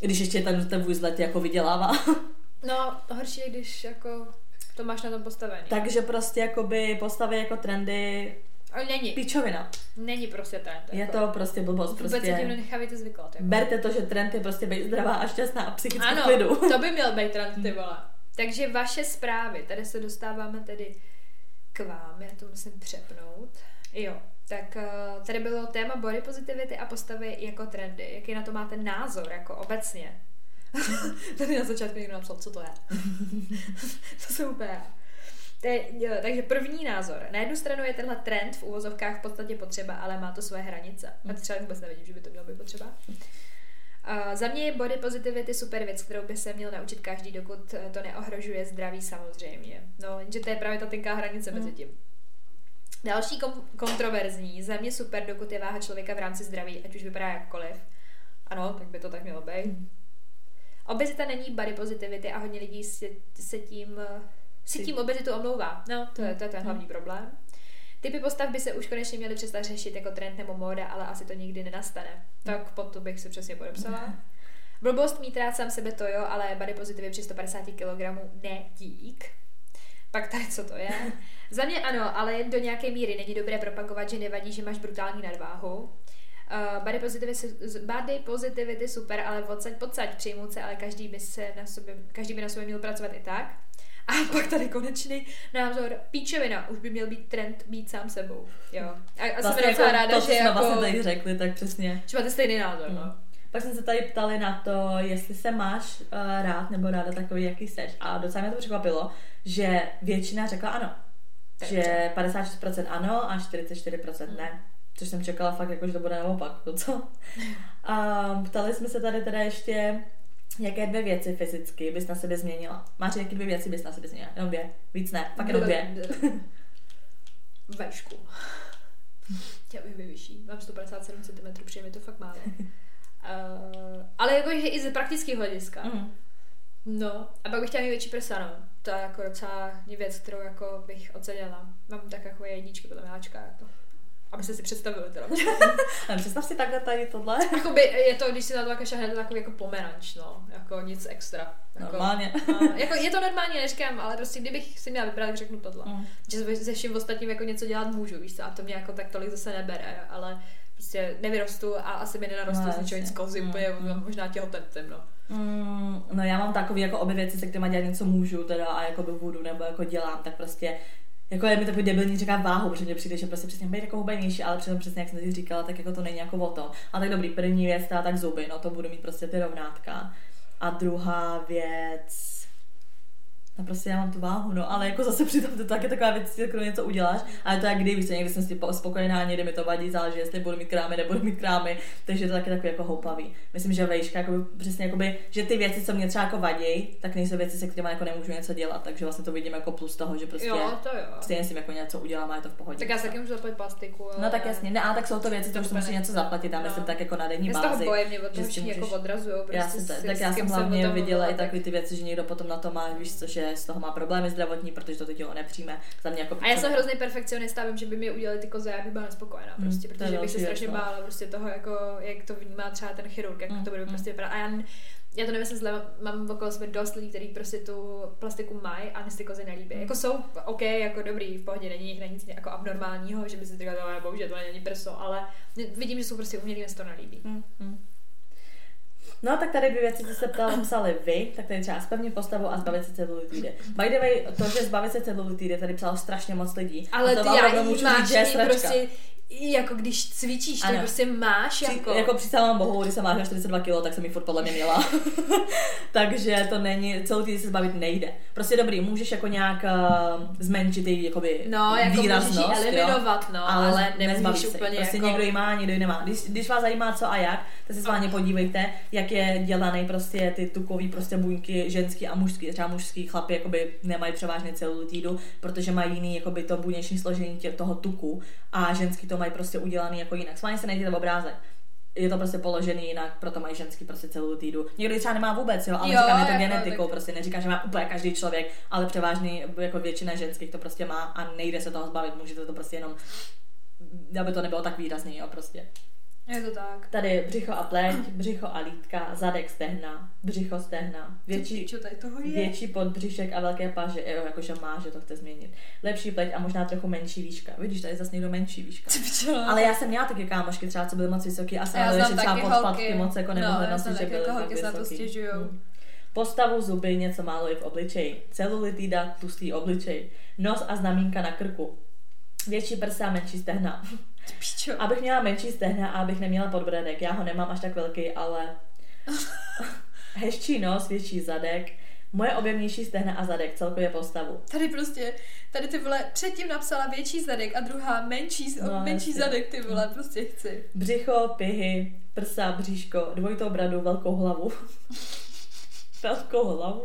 Když ještě ten, ten vůzlet jako vydělává. No, horší je, když jako to máš na tom postavený. Takže prostě jakoby postavy jako trendy, Ale není, píčovina. není prostě trend. Je jako. to prostě blbost. Vůbec se tím Prostě nenechávajte zvyklat. Jako. berte to, že trend je prostě být zdravá a šťastná a psychicky Ano, klidu. to by měl být trend, ty vole. Takže vaše zprávy, tady se dostáváme tedy k vám, já to musím přepnout. Jo, tak eh, tady bylo téma body positivity a postavy jako trendy. Jaký na to máte názor, jako obecně? tady na začátku někdo napsal, co to je. to jsem úplně já. Te, jo, takže první názor. Na jednu stranu je tenhle trend v úvozovkách v podstatě potřeba, ale má to své hranice. A třeba vůbec nevidím, že by to mělo být potřeba. Uh, za mě je body positivity super věc, kterou by se měl naučit každý, dokud eh, to neohrožuje zdraví samozřejmě. No, jenže to je právě ta tenká hranice mezi tím. Další kom- kontroverzní, za mě super, dokud je váha člověka v rámci zdraví, ať už vypadá jakkoliv. Ano, tak by to tak mělo být. Obezita není body positivity a hodně lidí se, se tím eh, si tím obezitu omlouvá. No, to je, to je ten hlavní problém. Typy postav by se už konečně měly přestat řešit jako trend nebo móda, ale asi to nikdy nenastane. Tak pod to bych si přesně podepsala. Blbost mít rád sám sebe to jo, ale body pozitivy při 150 kg ne dík. Pak tady, co to je? Za mě ano, ale jen do nějaké míry není dobré propagovat, že nevadí, že máš brutální nadváhu. Uh, body, positivity, body positivity super, ale odsaď podsaď přijmout se, ale každý by, se na sobě, každý by na sobě měl pracovat i tak. A pak tady konečný názor, píčevina, už by měl být trend být sám sebou. Jo. A, a Vlastně jsem docela jako ráda, to, že jsme jako, vlastně tady řekli, tak přesně. že máte stejný názor. No. Mm. Pak jsme se tady ptali na to, jestli se máš uh, rád nebo ráda takový, jaký seš. A docela mě to překvapilo, že většina řekla ano. Takže. Že 56% ano a 44% ne. Což jsem čekala fakt, jako, že to bude naopak. To co? A ptali jsme se tady teda ještě, jaké dvě věci fyzicky bys na sebe změnila. Máš jaké dvě věci bys na sebe změnila? Jenom dvě. Víc ne. Fakt jenom dvě. Vešku. Chtěla bych vyšší. Mám 157 cm, přijde mi to fakt málo. Uh, ale jako že i z praktického hlediska. Mm. No, a pak bych chtěla mít větší prsa, no. To je jako docela věc, kterou jako bych ocenila. Mám tak jako jedničky podle miláčka, jako. Abyste si představili teda. Představ si takhle tady tohle. Jakoby je to, když si na to jako šahne, to takový jako pomeranč, no. Jako nic extra. Jako, Normálně. No, jako je to normálně, neříkám, ale prostě kdybych si měla vybrat, tak řeknu tohle. Mm. Že se- vším ostatním jako něco dělat můžu, víš co, a to mě jako tak tolik zase nebere, ale prostě nevyrostu a asi mi nenarostu No, z ničeho nic kozy, Mm, úplně mm. možná těhotenstvím, no. Mm, no já mám takový jako obě věci, se kterými dělat něco můžu teda a jako by budu nebo jako dělám, tak prostě jako je mi takový debilní říká váhu, protože mně přijde, že prostě přesně být jako hubenější, ale přitom přesně jak jsem teď říkala, tak jako to není jako o tom. A tak dobrý, první věc, teda tak zuby, no to budu mít prostě ty rovnátka. A druhá věc, No prostě já mám tu váhu, no, ale jako zase přitom to taky taková věc, kterou něco uděláš, ale to jak kdy, víš někdy jsem si po- spokojená, někdy mi to vadí, záleží, jestli budu mít krámy, nebudu mít krámy, takže to taky takový jako houpavý. Myslím, že vejška, jakoby, přesně jakoby, že ty věci, co mě třeba jako vadí, tak nejsou věci, se kterými jako nemůžu něco dělat, takže vlastně to vidím jako plus toho, že prostě Jo, to jo. stejně si jako něco udělám a je to v pohodě. Tak já si taky můžu zaplatit plastiku. No tak jasně, ne, a tak jsou to věci, to už si musí něco zaplatit, já myslím No. tak jako na denní Já toho bázi. mě od že toho si všichni jako můžeš- odrazují. Prostě Já s- tak s já jsem hlavně viděla i tak- takové ty věci, že někdo potom na to má, víš co, že z toho má problémy zdravotní, protože to tělo nepřijme. Za mě jako A já jsem hrozný perfekcionista, vím, že by mi udělali ty kozy, já bych byla nespokojená, Hmm, prostě, to protože bych se strašně věc, no. bála prostě toho, jako, jak to vnímá třeba ten chirurg, jak Hmm, to bude hmm. prostě vypadat. A já, já to nemyslím zle, mám okolo sebe dost lidí, kteří prostě tu plastiku mají a mě si ty kozy nelíbí. Hmm. Jako jsou OK, jako dobrý, v pohodě, není na nic jako abnormálního, že by si říkala, "No, bohužel to není prso, ale vidím, že jsou prostě umělí, mě se to nelíbí. Mm, mm. No tak tady dvě věci, co se ptala, psali vy, tak tady třeba spevnit postavu a zbavit se celulitídy. By the way, to, že zbavit se celulitídy, tady psalo strašně moc lidí. Ale a to ty já jí můžu máš říct, že prostě jako když cvičíš, tak Ano. prostě máš Při, jako... jako přísahám bohu, když jsem vážila 42 kg, tak jsem ji furt podle mě měla. Takže to není, celou týden se zbavit nejde. Prostě dobrý, můžeš jako nějak uh, zmenšit její jakoby No, jako můžeš výraznost, ji eliminovat, jo? no, ale nemůžeš nezbaví se. úplně Prostě jako- někdo ji má, někdo ji nemá. Když, když vás zajímá co a jak, tak se s vámi podívejte, jak je dělaný prostě ty tukový prostě buňky ženský a mužský. Třeba mužský chlapy jakoby nemají převážně celulitídu, protože mají jiný jakoby to buněční složení tě, toho tuku a ženský to mají prostě udělaný jako jinak. S vámi se nejděte v obrázek je to prostě položený jinak, proto mají ženský prostě celou týdu. Někdo třeba nemá vůbec, jo, ale Jo, říkám, je to jako, genetikou, tak- prostě neříkám, že má úplně každý člověk, ale převážný, jako většina ženských to prostě má a nejde se toho zbavit, můžete to prostě jenom, aby to nebylo tak výrazný, jo, prostě. Je to tak. Tady břicho a pleť, břicho a lítka, zadek stehna, břicho stehna, větší, Čo tady toho je? větší podbřišek a velké paže, jo, jakože má, že to chce změnit. Lepší pleť a možná trochu menší výška. Vidíš, tady je zase někdo menší výška. Ale já jsem měla taky kámošky, třeba co byly moc vysoký a stále, že třeba holky. moc jako No, nemohly já nosit, že byly jako holky se to stěžujou. Hmm. Postavu zuby, něco málo i v obličeji. Celulitida, tlustý obličej. Nos a znamínka na krku. Větší prsa, menší stehna. Pičo. Abych měla menší stehna a abych neměla podbradek. Já ho nemám až tak velký, ale hezčí nos, větší zadek. Moje objemnější stehna a zadek, celkově postavu. Tady prostě, tady ty vole, předtím napsala větší zadek a druhá menší, No, no, menší jasně. zadek, ty vole, prostě chci. Břicho, pihy, prsa, bříško, dvojitou bradu, velkou hlavu. velkou hlavu.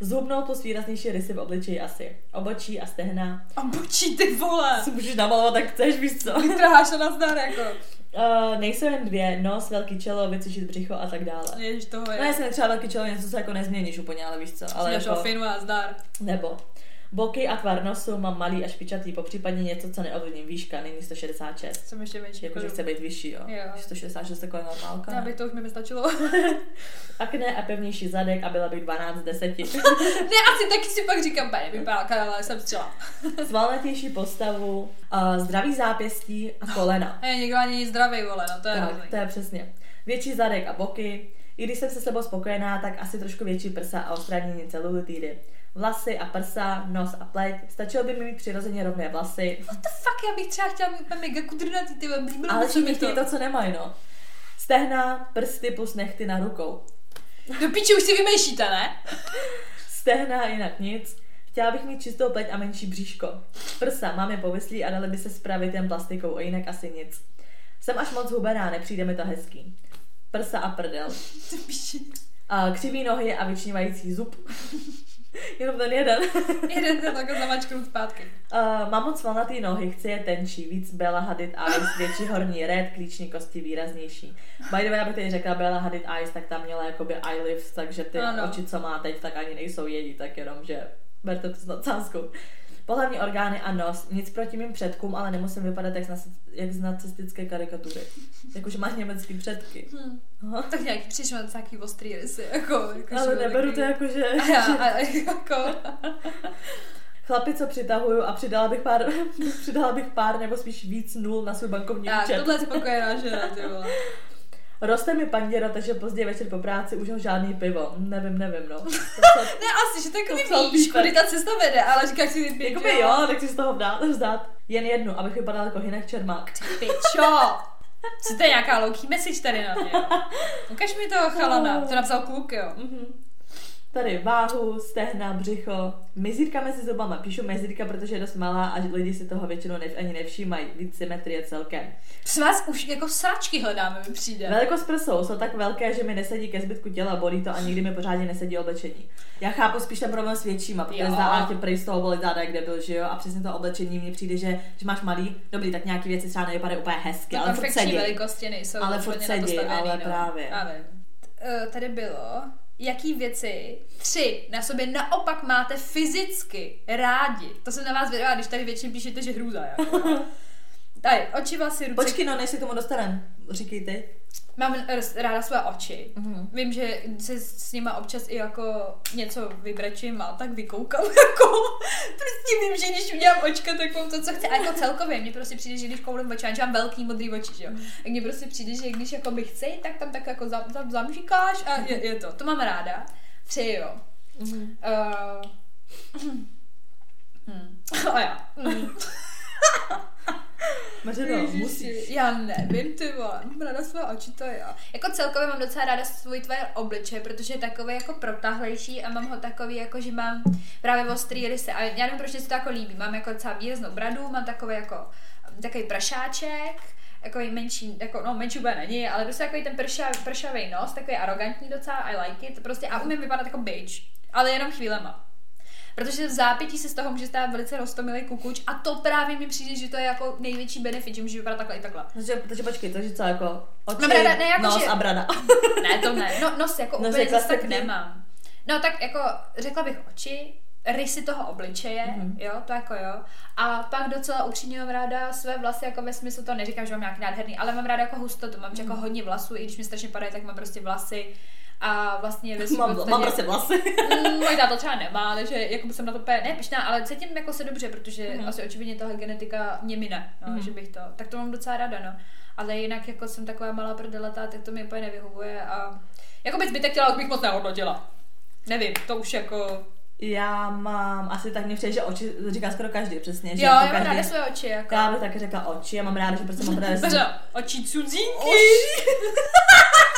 Zhubnou plus výraznější rysy v obličeji asi. Obočí a stehna. A bočí ty vole. Si můžeš namalovat, tak chceš, víš co. Vytrháš to na zdar, jako. Uh, nejsou jen dvě, nos, velký čelo, vycvičit břicho a tak dále. Ježiš, toho je. No jasně, třeba velký čelo, něco se jako nezměníš úplně, ale víš co. Ale Ale jako, finu a zdar. nebo boky a tvar nosu mám malý a špičatý, popřípadně něco, co neovlivním. Výška, není 166. Jsem ještě menší. Jakože jako- chce být vyšší, jo. Jo. 166 jako je normálka. Já ne? bych to už mi stačilo. Akné a pevnější zadek a byla bych 12 z 10. ne, asi taky si pak říkám, pane, vypálka, ale jsem střela. Svalnatější postavu, uh, zdravý zápěstí a kolena. Je někdo ani zdravý, vole, no to je Tak, to je přesně. Větší zadek a boky. I když jsem se sebou spokojená, tak asi trošku větší prsa a odstranění celulitidy. Vlasy a prsa, nos a pleť. Stačilo by mi mít přirozeně rovné vlasy, What the fuck, já bych třeba chtěla mít úplně mega kudrnatý, ty blíbilo ale mi všichni chtějí to, co nemají, no. Stehna, prsty plus nechty na rukou. Do piči už si vymýšíte, ne? Stehna jinak nic. Chtěla bych mít čistou pleť a menší bříško. Prsa mám je povislí a dali by se spravit jen plastikou, a jinak asi nic. Jsem až moc hubená, nepřijde mi to hezký. Prsa a prdel. A křivý nohy a vyčnívající zub. Jenom ten jeden. Jeden to takhle zamačknout zpátky. Uh, mám moc svalnatý nohy, chci je tenčí, víc Bella Hadid Eyes, větší horní red, klíční kosti výraznější. By the way, abych tady řekla Bella Hadid Eyes, tak tam měla jakoby eye lift, takže ty Ano. oči, co má teď, tak ani nejsou její, tak jenom, že berte to s nadsázkou. Pohlavní orgány a nos, nic proti mým předkům, ale nemusím vypadat jak z, naci- jak z nacistické karikatury. Jakože má německý předky. Hm. Aha. Tak nějaký přišel na nějaký ostrý rysy, jako, jako Ale neberu to takový- jako, že... A já, a, jako, Chlapi, co přitahuju a přidala bych pár, přidala bych pár nebo spíš víc nul na svůj bankovní tak, účet. tohle je spokojená žena, ty vole. Roste mi panděro, takže pozdě večer po práci už ho žádný pivo. Nevím, nevím, no. To se- Ne, asi, že takový víš, kudy ta cesta vede, ale říkáš si ty pičo. Jakoby jo, tak si z toho vzdát, vzdát. Jen jednu, abych vypadala jako Hinek Čermák. Pičo! Co to je nějaká low message tady na mě? Ukaž mi toho chalana, to napsal kluk, jo. Mhm. Tady váhu, stehna, břicho, mezírka mezi zubama. Píšu mezírka, protože je dost malá a lidi si toho většinou nev, ani nevšímají. Víc symetrie celkem. S vás už jako sračky hledáme, mi přijde. Velikost prsou jsou tak velké, že mi nesedí ke zbytku těla, bolí to a nikdy mi pořádně nesedí oblečení. Já chápu spíš ten problém s většíma, protože Jo. zdá tě prý z toho bolit záda, kde byl, že jo, a přesně to oblečení mně přijde, že když máš malý, dobrý, tak nějaký věci třeba nevypadají úplně hezky, No, ale furt sedí. velikosti nejsou Ale furt sedí, ale no. právě. Vím. Eh, Tady bylo, jaký věci tři na sobě naopak máte fyzicky rádi. To jsem na vás věděla, když tady většině píšete, že hrůza. Jako. Tady, oči, vlasy, ruce. Počkej, no, než se k tomu dostaneme, říkej ty. Mám ráda své oči. Mhm. Vím, že se s nima občas i jako něco vybrečím a tak vykoukám, jako prostě vím, že když udělám očka, tak mám to, co chci. A jako celkově, mně prostě přijde, že když koulím oči, já mám velký modrý oči, že jo. Tak mně prostě přijde, že když jako bych chci, tak tam tak jako zam, zam, zamžikáš a je, je, to. To mám ráda. Tři, jo. Mhm. Uh, hmm. A já. Hmm. Mařeno, Ježiši, musíš. Já nevím, ty vole, mám ráda své oči, to jo. Jako celkově mám docela ráda svůj tvoje obličej, protože je takový jako protahlejší a mám ho takový, jako že mám právě ostrý rysy. A já nevím, proč se to jako líbí. Mám jako docela výraznou bradu, mám takový jako takový prašáček, jako menší, jako, no menší úplně není, ale prostě takový ten prša, pršavý nos, takový arrogantní docela, I like it, prostě a umím vypadat jako bitch, ale jenom chvílema. Protože v zápětí se z toho může stát velice rostomilý kukuč a to právě mi přijde, že to je jako největší benefit, že může vypadat takhle i takhle. Takže, takže počkej, takže co jako oči, Mám ráda- ne, jako nos že- a brada. Ne, to ne. No, nos jako Nos úplně zase tak nemám. No tak jako řekla bych oči, rysy toho obličeje, Mhm. mm-hmm. jo, to jako jo. A pak docela upřímně mám ráda své vlasy, jako ve smyslu to neříkám, že mám nějaký nádherný, ale mám ráda jako hustotu, mám jako Mhm. hodně vlasů, i když mi strašně padají, tak mám prostě vlasy a vlastně ve mám, podstatě- mám prostě vlasy. Mm, můj táta třeba nemá, takže jako jsem na to úplně nepišná, ale cítím jako se dobře, protože Mhm. mm. asi očividně tahle genetika mě mine, no, Mhm. že bych to, tak to mám docela ráda, no. Ale jinak jako jsem taková malá prdeletá, tak to mi úplně nevyhovuje a jako bych zbytek těla bych moc nehodnotila. Nevím, to už jako... Já mám asi tak mě přijde, že oči to říká skoro každý přesně. Že Jo, jako já mám každý, ráda své oči, jako. Já bych taky řekla oči, já mám ráda, že prostě mám ráda, že Peře, oči cudzínky.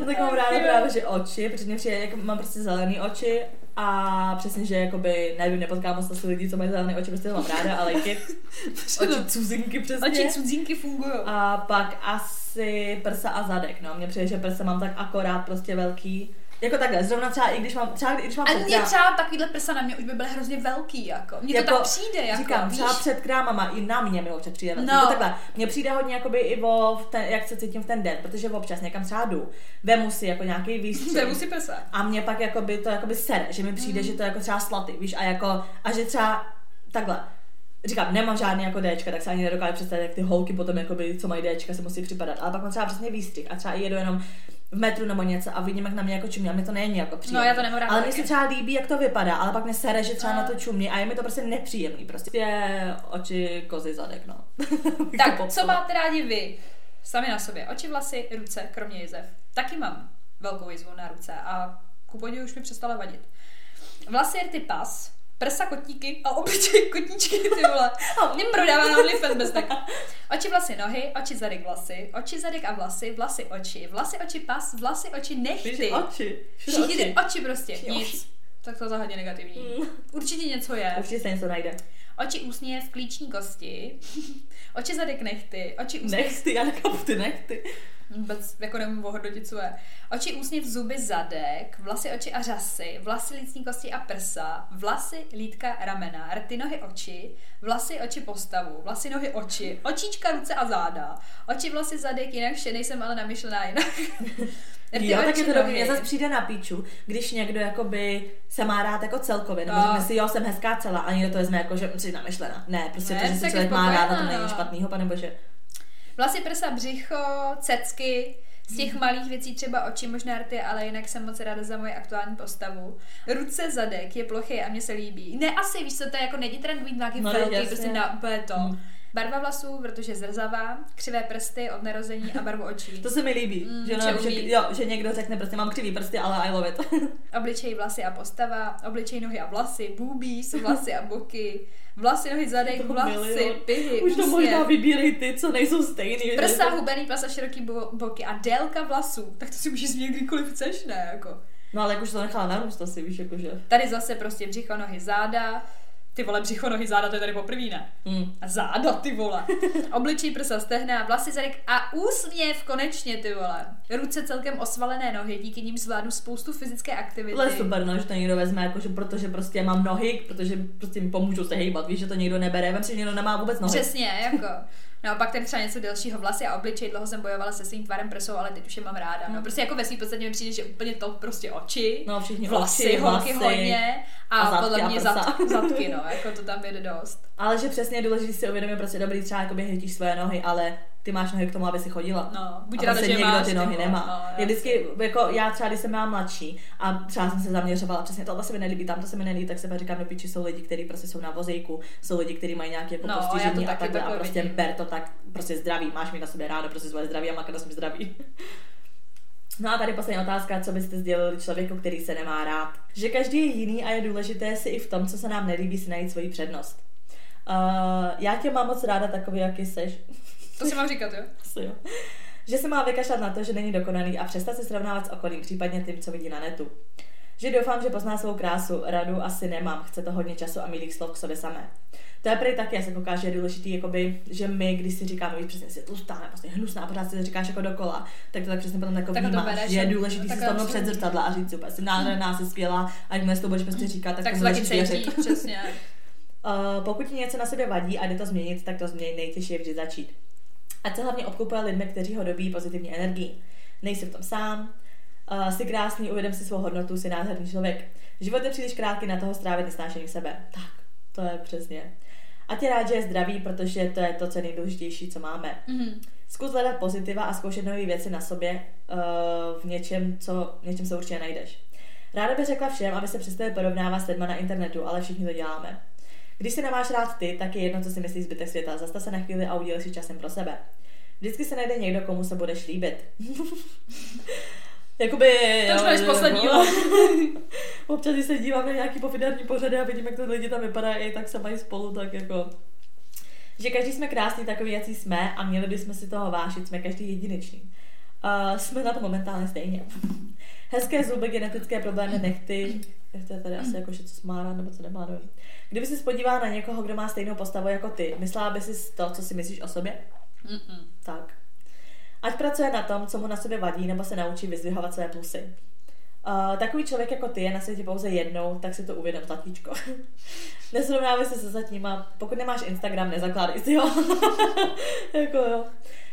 No, tak mám ráda právě, že oči, protože mě přijde, jako mám prostě zelený oči a přesně, že jakoby, nevím, nepotkám moc asi lidí, co mají zelené oči, prostě to mám ráda, ale it. Oči cuzinky přesně. Oči cudzínky fungují. A pak asi prsa a zadek, no. Mně přijde, že prsa mám tak akorát prostě velký. Jako takhle, zrovna třeba i když mám, třeba když mám A mě krám- třeba takovýhle prsa na mě už by byly hrozně velký, jako. Mně to tak přijde, jako, Říkám, víš? třeba před krámama i na mě mi občas přijde velký. No. No. takhle, mně přijde hodně jakoby i o, v ten, jak se cítím v ten den, protože občas někam třeba jdu, vemu si jako nějaký výstřel. Vemu si prsa. A mě pak jakoby to jakoby sere, že mi přijde, mm. že to jako třeba slaty, víš, a jako, a že třeba takhle, říkám, nemám žádný jako Dčka, tak se ani nedokážu představit, jak ty holky potom, jakoby, co mají Dčka, se musí připadat. Ale pak mám třeba přesně výstřih a třeba i jedu jenom v metru nebo něco a vidím, jak na mě jako čumí a mě to není jako příjemné. No, já to nemám Ale mně taky. se třeba líbí, jak to vypadá, ale pak mě sere, že třeba No. na to čumí a je mi to prostě nepříjemný. Prostě je oči, kozy, zadek, no. Tak, co popsala. máte rádi vy? Sami na sobě. Oči, vlasy, ruce, kromě jizev. Taky mám velkou jizvu na ruce a ku podivu už mi přestala vadit. Vlasy je ty pas, prsa kotníky a obličej kotníčky, ty vole. Mě prodává na OnlyFans bez tak. Oči, vlasy, nohy, oči, zadek, vlasy, oči, zadek a vlasy, vlasy, oči, vlasy, oči, pas, vlasy, oči, nechty. oči. Všichni ty oči prostě, nic. Tak to je hodně negativní. Mm. Určitě něco je. Určitě se něco najde. Oči, úsměv, klíční kosti, oči, zadek, nechty, oči, úsměv, Nechty, já nechápu ty nechty. Vůbec jako nemůžu ohodnotit, co je. Oči, úsměv, zuby, zadek, vlasy, oči a řasy, vlasy, lícní kosti a prsa, vlasy, lítka, ramena, rty, nohy, oči, vlasy, oči, postavu, vlasy, nohy, oči, očička, ruce a záda, oči, vlasy, zadek, jinak vše, nejsem ale namyšlená jinak. Rty, Jo, tak je to dobrý. Mně zase přijde na píču, když někdo jakoby se má rád jako celkově, nebo No. řekne si, jo, jsem hezká celá, a někdo to vezme jako, že jsi namyšlená. Ne, prostě Ne, to, že se člověk má rád, na to není špatnýho, pane bože. Vlasy, prsa, břicho, cecky, z těch malých věcí třeba oči, možná rty, ale jinak jsem moc ráda za moje aktuální postavu. Ruce, zadek je plochý a mně se líbí. Ne, asi, víš co, to je jako není trend být nějaký No, velký, prostě na úplně to. Hmm. Barva vlasů, protože zrzavá, křivé prsty od narození a barvu očí. To se mi líbí, Mm, že, no, že, jo, že někdo řekne prostě mám křivý prsty, ale I love it. Obličej, vlasy a postava, obličej, nohy a vlasy, boobies, vlasy a boky, vlasy, nohy, zadek, To vlasy, milion. pihy, Už to možná vybírej ty, co nejsou stejný. Prsa, hubený pas a široký bo- boky a délka vlasů. Tak to si můžeš změnit kdykoliv chceš, ne? Jako. No ale jak už to nechala narůst asi, víš, jakože. Tady zase prostě břicho, nohy, záda. Ty vole, břicho, nohy, záda, to je tady poprvé, ne? Mm. A záda, ty vole. Obličej, prsa, stehna, vlasy, zadek a úsměv konečně, ty vole. Ruce celkem osvalené nohy, díky nim zvládnu spoustu fyzické aktivity. Je super, no, že to někdo vezme, jakože protože prostě mám nohy, protože prostě mi pomůžou se hejbat, víš, že to někdo nebere, vem si, že někdo nemá vůbec nohy. Přesně, jako. No a pak ten třeba něco delšího vlasy a obličej, dlouho jsem bojovala se svým tvarem prsou, ale teď už je mám ráda. No prostě jako ve svým podstatě mi přijde, že úplně to prostě oči, No všichni vlasy, oči, holky vlasy. hodně a, a zadky podle a mě prsa. zad, zadky, no, jako to tam jede dost. Ale že přesně je důležité si uvědomit, prostě dobrý třeba jakoby hejtíš své nohy, ale ty máš nohy k tomu, aby si chodila. No, buď a ráda, prostě že někdo máš, ty nohy nemá. vole, no, je vždycky, jako já třeba, když jsem byla mladší a třeba jsem se zaměřovala, přesně tohle se mi nelíbí, tam to se mi nelíbí, tak se pak říkám do piči, jsou lidi, kteří prostě jsou na vozejku, jsou lidi, kteří mají nějaké jako No, já postižení a takhle a prostě vidím. ber to tak, prostě zdraví, máš mít na sobě rádo, prostě svoje zdraví a makat na zdraví. No a tady poslední otázka, co byste sdělili člověku, který se nemá rád. Že každý je jiný a je důležité si i v tom, co se nám nelíbí, si najít svoji přednost. Uh, já tě mám moc ráda takový, jaký seš. To si mám říkat, jo? Asi jo. Že se má vykašlat na to, že není dokonalý a přestat se srovnávat s okolím, případně tím, co vidí na netu. Že doufám, že pozná svou krásu, radu asi nemám, chce to hodně času a milých slov k sobě samé. To je prý taky, já se kouká, že je důležitý, jakoby, že my, když si říkáme, víš, přesně si tlustá, nebo prostě hnusná, pořád si to říkáš jako dokola, tak to tak přesně potom jako Tak to vnímáš, bereš, že je že- důležitý si absolutně. před zrcadla a říct si úplně, jsi nádherná, jsi skvělá, a když to budeš prostě říkat, tak, Tak to taky budeš cítí, věřit. přesně. Uh, pokud ti něco na sobě vadí a jde to změnit, tak to změnit nejtěžší je vždy začít. Ať se hlavně obklopuje lidmi, kteří ho dobí pozitivní energii. Nejsi v tom sám, uh, jsi krásný, uvědom si svou hodnotu, jsi nádherný člověk. Život je příliš krátký na toho strávit nesnášení sebe. Tak, to je přesně. A tě rád, že je zdravý, protože to je to, co je nejdůležitější, co máme. Mhm. Zkus hledat pozitiva a zkoušet nové věci na sobě uh, v něčem, co, v něčem se určitě najdeš. Ráda bych řekla všem, aby se přestali porovnávat s lidma na internetu, ale všichni to děláme. Když si nemáš rád ty, tak je jedno, co si myslí zbytek světa. Zastav se na chvíli a udělej si časem pro sebe. Vždycky se najde někdo, komu se budeš líbit. Jakoby... To už máš jo, posledního. Občas, když se dívám na nějaký pofiderní pořady a vidím, jak to lidi tam vypadají, tak se mají spolu, tak jako... Že každý jsme krásný, takový, jaký jsme a měli bychom si toho vážit, jsme každý jedinečný. Uh, jsme na to momentálně stejně. Hezké zuby, genetické problémy, nechty, to je tady asi jako, že co má rád, nebo co nemá, nevím. Kdyby se podívala na někoho, kdo má stejnou postavu jako ty, myslela by si to, co si myslíš o sobě? Mm-mm. Tak. Ať pracuje na tom, co mu na sobě vadí, nebo se naučí vyzdvihovat své plusy. Uh, takový člověk jako ty je na světě pouze jednou, tak si to uvědom, zlatíčko. Nesrovnávej se se zatníma. Pokud nemáš Instagram, nezakládej si ho. jako jo.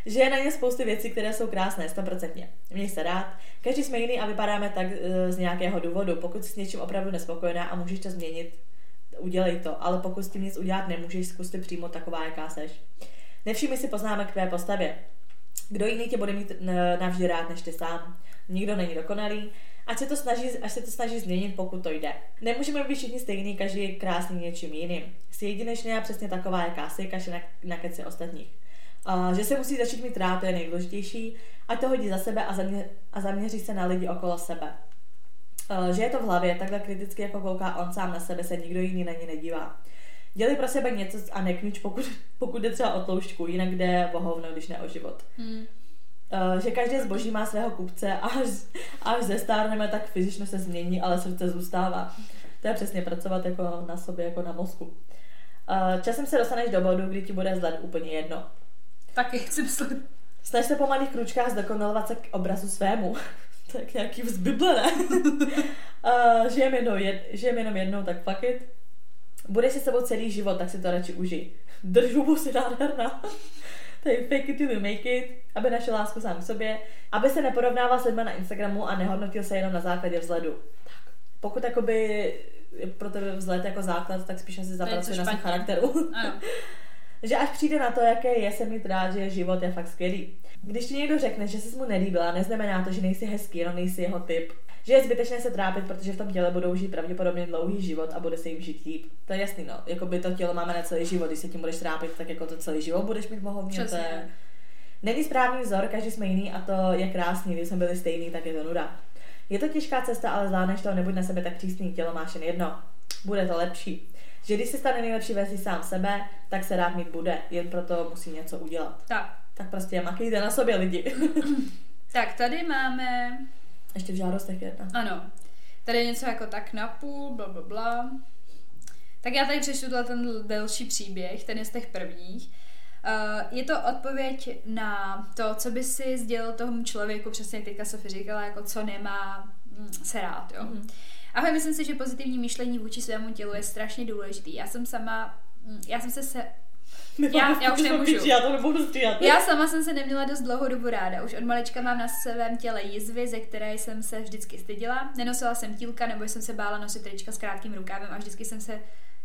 Že je na ně spousty věcí, které jsou krásné, 100%. Měj se rád. Každý jsme jiný a vypadáme tak uh, z nějakého důvodu. Pokud jsi s něčím opravdu nespokojená a můžeš to změnit, udělej to. Ale pokud s tím nic udělat nemůžeš, zkus ty přímo taková, jaká seš. Nevšimni si poznámek k tvé postavě. Kdo jiný tě bude mít navždy rád než ty sám? Nikdo není dokonalý. Ať se to snaží, až se to snaží změnit, pokud to jde. Nemůžeme být všichni stejný, každý je krásný něčím jiným. Jsi jedinečný a přesně taková, jaká jsi, kaše na, na keci ostatních. Uh, že se musí začít mít rád, to je nejdůležitější. Ať to hodí za sebe a, zamě, a zaměří se na lidi okolo sebe. Uh, že je to v hlavě, takhle kriticky jako kouká on sám na sebe, se nikdo jiný na ně nedívá. Dělej pro sebe něco a nekňuč, pokud, pokud jde třeba o tloušťku, jinak jde o hovno, když ne o život. Hmm. Uh, že každé zboží má svého kupce a až, až zestárneme, tak fyzično se změní, ale srdce zůstává. To je přesně pracovat jako na sobě, jako na mozku. Uh, časem se dostaneš do bodu, kdy ti bude vzhled úplně jedno. Taky chci myslet. Snaž se po malých kručkách zdokonalovat se k obrazu svému. tak nějaký z Bible, ne? uh, žijem, jenom jed, žijem jenom jednou, tak fuck it. Budeš si sebou celý život, tak si to radši užij. Drž hubu si nádherná. Tady fake it till you make it, aby našel lásku sám k sobě, aby se neporovnával s lidmi na Instagramu a nehodnotil se jenom na základě vzhledu. Tak. Pokud jakoby je pro tebe vzhled jako základ, tak spíš asi zapracuje na svém charakteru. Ano. že až přijde na to, jaké je se mít rád, že život je fakt skvělý. Když ti někdo řekne, že jsi mu nelíbila, neznamená to, že nejsi hezký, jenom nejsi jeho typ. Že je zbytečné se trápit, protože v tom těle budou žít pravděpodobně dlouhý život a bude se jim žít líp. To je jasný, no. Jakoby to tělo máme na celý život, když se tím budeš trápit, tak jako to celý život budeš mít mohovně. To Přesně. je... Není správný vzor, každý jsme jiný a to je krásný, když jsme byli stejný, tak je to nuda. Je to těžká cesta, ale zvládneš to, nebuď na sebe tak přísný, tělo máš jen jedno. Bude to lepší. Že když se stane nejlepší verzí sám sebe, tak se rád mít bude, jen proto musí něco udělat. Tak. Tak prostě makejte na sobě lidi. Tak tady máme, Ještě v žádostech jedna. ano, tady je něco jako tak na půl, bla, bla, bla. Tak já tady přečtu ten delší příběh, ten je z těch prvních. Uh, je to odpověď na to, co by si sdělil tomu člověku, přesně teďka Sofie říkala, jako co nemá mm, se rád, jo. Mhm. Ahoj, myslím si, že pozitivní myšlení vůči svému tělu je strašně důležitý. Já jsem sama, mm, já jsem se se Já- já už nemůžu. Já to nebudu stříhat. já sama jsem se neměla dost dlouhou dobu ráda. Už od malička mám na svém těle jizvy, ze které jsem se vždycky styděla. Nenosila jsem tílka, nebo jsem se bála nosit trička s krátkým rukávem a vždycky jsem se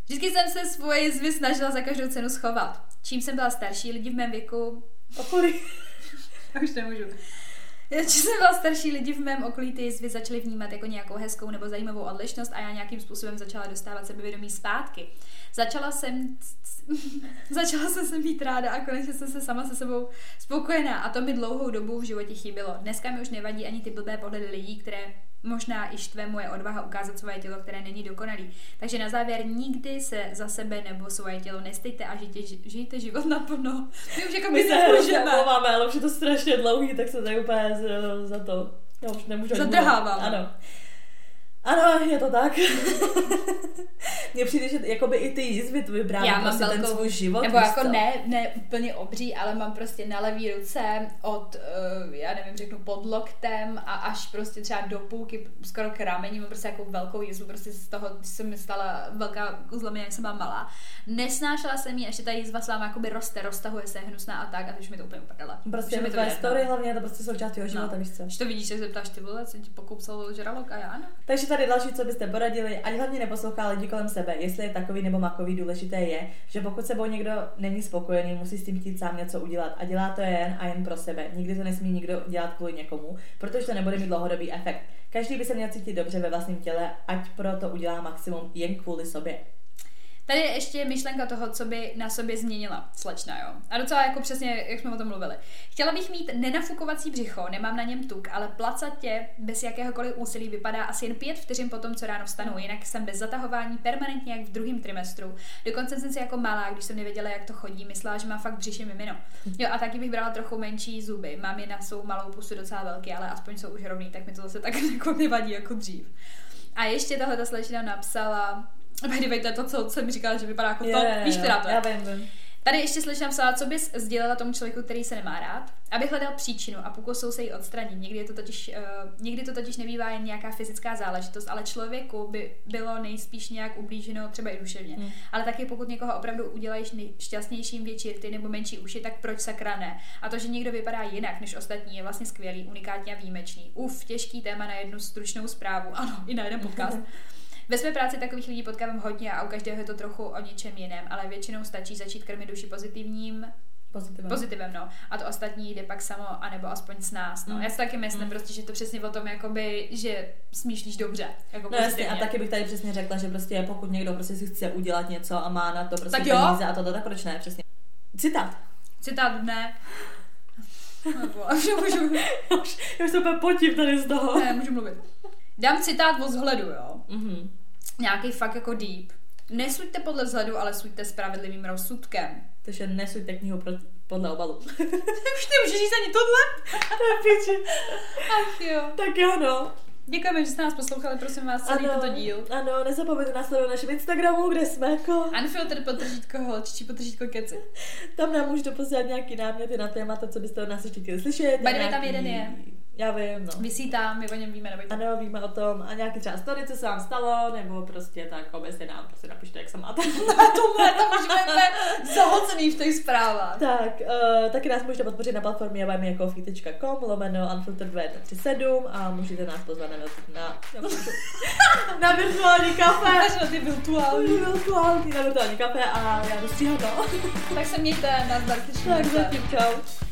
Vždycky jsem se svoje jizvy snažila za každou cenu schovat. Čím jsem byla starší, lidi v mém věku... Já už nemůžu. Čím jsem byla starší, lidi v mém okolí ty jizvy začali vnímat jako nějakou hezkou nebo zajímavou odlišnost a já nějakým způsobem začala dostávat sebevědomí zpátky. Začala jsem začala jsem se mít ráda a konečně jsem se sama se sebou spokojená a to mi dlouhou dobu v životě chybělo. Dneska mi už nevadí ani ty blbé pohledy lidí, které možná i štve moje odvaha ukázat svoje tělo, které není dokonalý. Takže na závěr nikdy se za sebe nebo svoje tělo nestejte a žijte, žijte život naplno. My už jako My se omlouváme, ale už je to strašně dlouhý, tak se tady úplně za to. Já už nemůžu. Zadrhávám. Ano. Ano, je to tak. Mně přijde, že jakoby i ty jízvy tu vybrává Já mám prostě ten velkou- svůj život. Nebo jako ne, ne úplně obří, ale mám prostě na levý ruce od, uh, já nevím, řeknu pod loktem a až prostě třeba do půlky, skoro k rameni, mám prostě jako velkou jízvu, prostě z toho se mi stala velká uzlomina, jak jsem byla malá. Nesnášela jsem ji, ještě ta jízva s vámi jakoby roste, roztahuje se, je hnusná a tak, a už mi to úplně uprdele. Prostě mi to jedno. story, hlavně je to prostě součást jeho života, No. víš co. Když to vidíš, tak se ptáš, ty vole, co ti pokoupsal žralok a já ano. Takže tady další, co byste poradili, ať hlavně neposlouchá lidi kolem sebe, jestli je takový nebo makový, důležité je, že pokud sebou někdo není spokojený, musí s tím chtít sám něco udělat a dělá to jen a jen pro sebe. Nikdy to nesmí nikdo dělat kvůli někomu, protože to nebude mít dlouhodobý efekt. Každý by se měl cítit dobře ve vlastním těle, ať pro to udělá maximum jen kvůli sobě. Tady je ještě myšlenka toho, co by na sobě změnila slečna, jo. A docela jako přesně, jak jsme o tom mluvili. Chtěla bych mít nenafukovací břicho, nemám na něm tuk, ale placatě bez jakéhokoliv úsilí vypadá asi jen pět vteřin po tom, co ráno vstanu. Jinak jsem bez zatahování permanentně jak v druhém trimestru. Dokonce jsem si jako malá, když jsem nevěděla, jak to chodí, myslela, že má fakt břiše mimino. Jo, a taky bych brala trochu menší zuby. Mám je na svou malou pusu docela velký, ale aspoň jsou už rovný, tak mi to zase tak jako nevadí jako dřív. A ještě tahle ta slečna napsala, by the way, to je to, co jsem říkala, že vypadá jako to. Víš, která to je. Já vím, vím. Tady ještě slečna psala, co bys sdělila tomu člověku, který se nemá rád, aby hledal příčinu a pokusil se ji odstranit. Někdy, je to totiž, uh, někdy to totiž nebývá jen nějaká fyzická záležitost, ale člověku by bylo nejspíš nějak ublíženo třeba i duševně. Hmm. Ale taky pokud někoho opravdu udělají šťastnějším větší rty nebo menší uši, tak proč sakra ne? A to, že někdo vypadá jinak než ostatní, je vlastně skvělý, unikátní a výjimečný. Uf, těžký téma na jednu stručnou zprávu. Ano, i na jeden podcast. Ve své práci takových lidí potkávám hodně a u každého je to trochu o něčem jiném, ale většinou stačí začít krmit duši pozitivním Pozitivně. pozitivem, no. A to ostatní jde pak samo, anebo aspoň s nás, no. Mm. Já si taky myslím Mm. prostě, že to přesně o tom, jakoby, že smýšlíš dobře, jako No jasně, a taky bych tady přesně řekla, že prostě pokud někdo prostě si chce udělat něco a má na to prostě Tak jo. peníze a to, tak proč ne, přesně. Citát. Citát dne. Nebo, a můžu, Já už, já už se úplně potím tady z toho. ne, můžu mluvit. Dám citát o vzhledu, jo. Mhm. Nějaký fakt jako deep. Nesuďte podle vzhledu, ale suďte spravedlivým rozsudkem. Takže nesuďte knihu pro, podle obalu. Už nemůžeš říct ani tohle? to. Ach jo. Tak jo, no. Děkujeme, že jste nás poslouchali, prosím vás, celý tento díl. ano, nezapomeňte nás na našem Instagramu, kde jsme jako... Unfiltered potržítko holčičí potržítko keci. Tam nám můžete posílat nějaký náměty na témata, co byste od nás ještě chtěli slyšet. By way, nějaký- tam jeden je. Já vím, no. Vysí tam, my o něm víme, nebo Ano, víme o tom. A nějaký třeba story, co se vám stalo, nebo prostě tak obecně nám prostě napište, jak se máte. Na tomhle tam už budeme zahlcený v těch zprávách. tak, uh, taky nás můžete podpořit na platformě buymeacoffee.com lomeno unfiltered 237 a můžete nás pozvat na, na, na, na virtuální kafe. Na ty virtuální. Virtuální, na virtuální kafe a já jdu stříhat, no. Tak se mějte, těšíme Tak zatím, čau.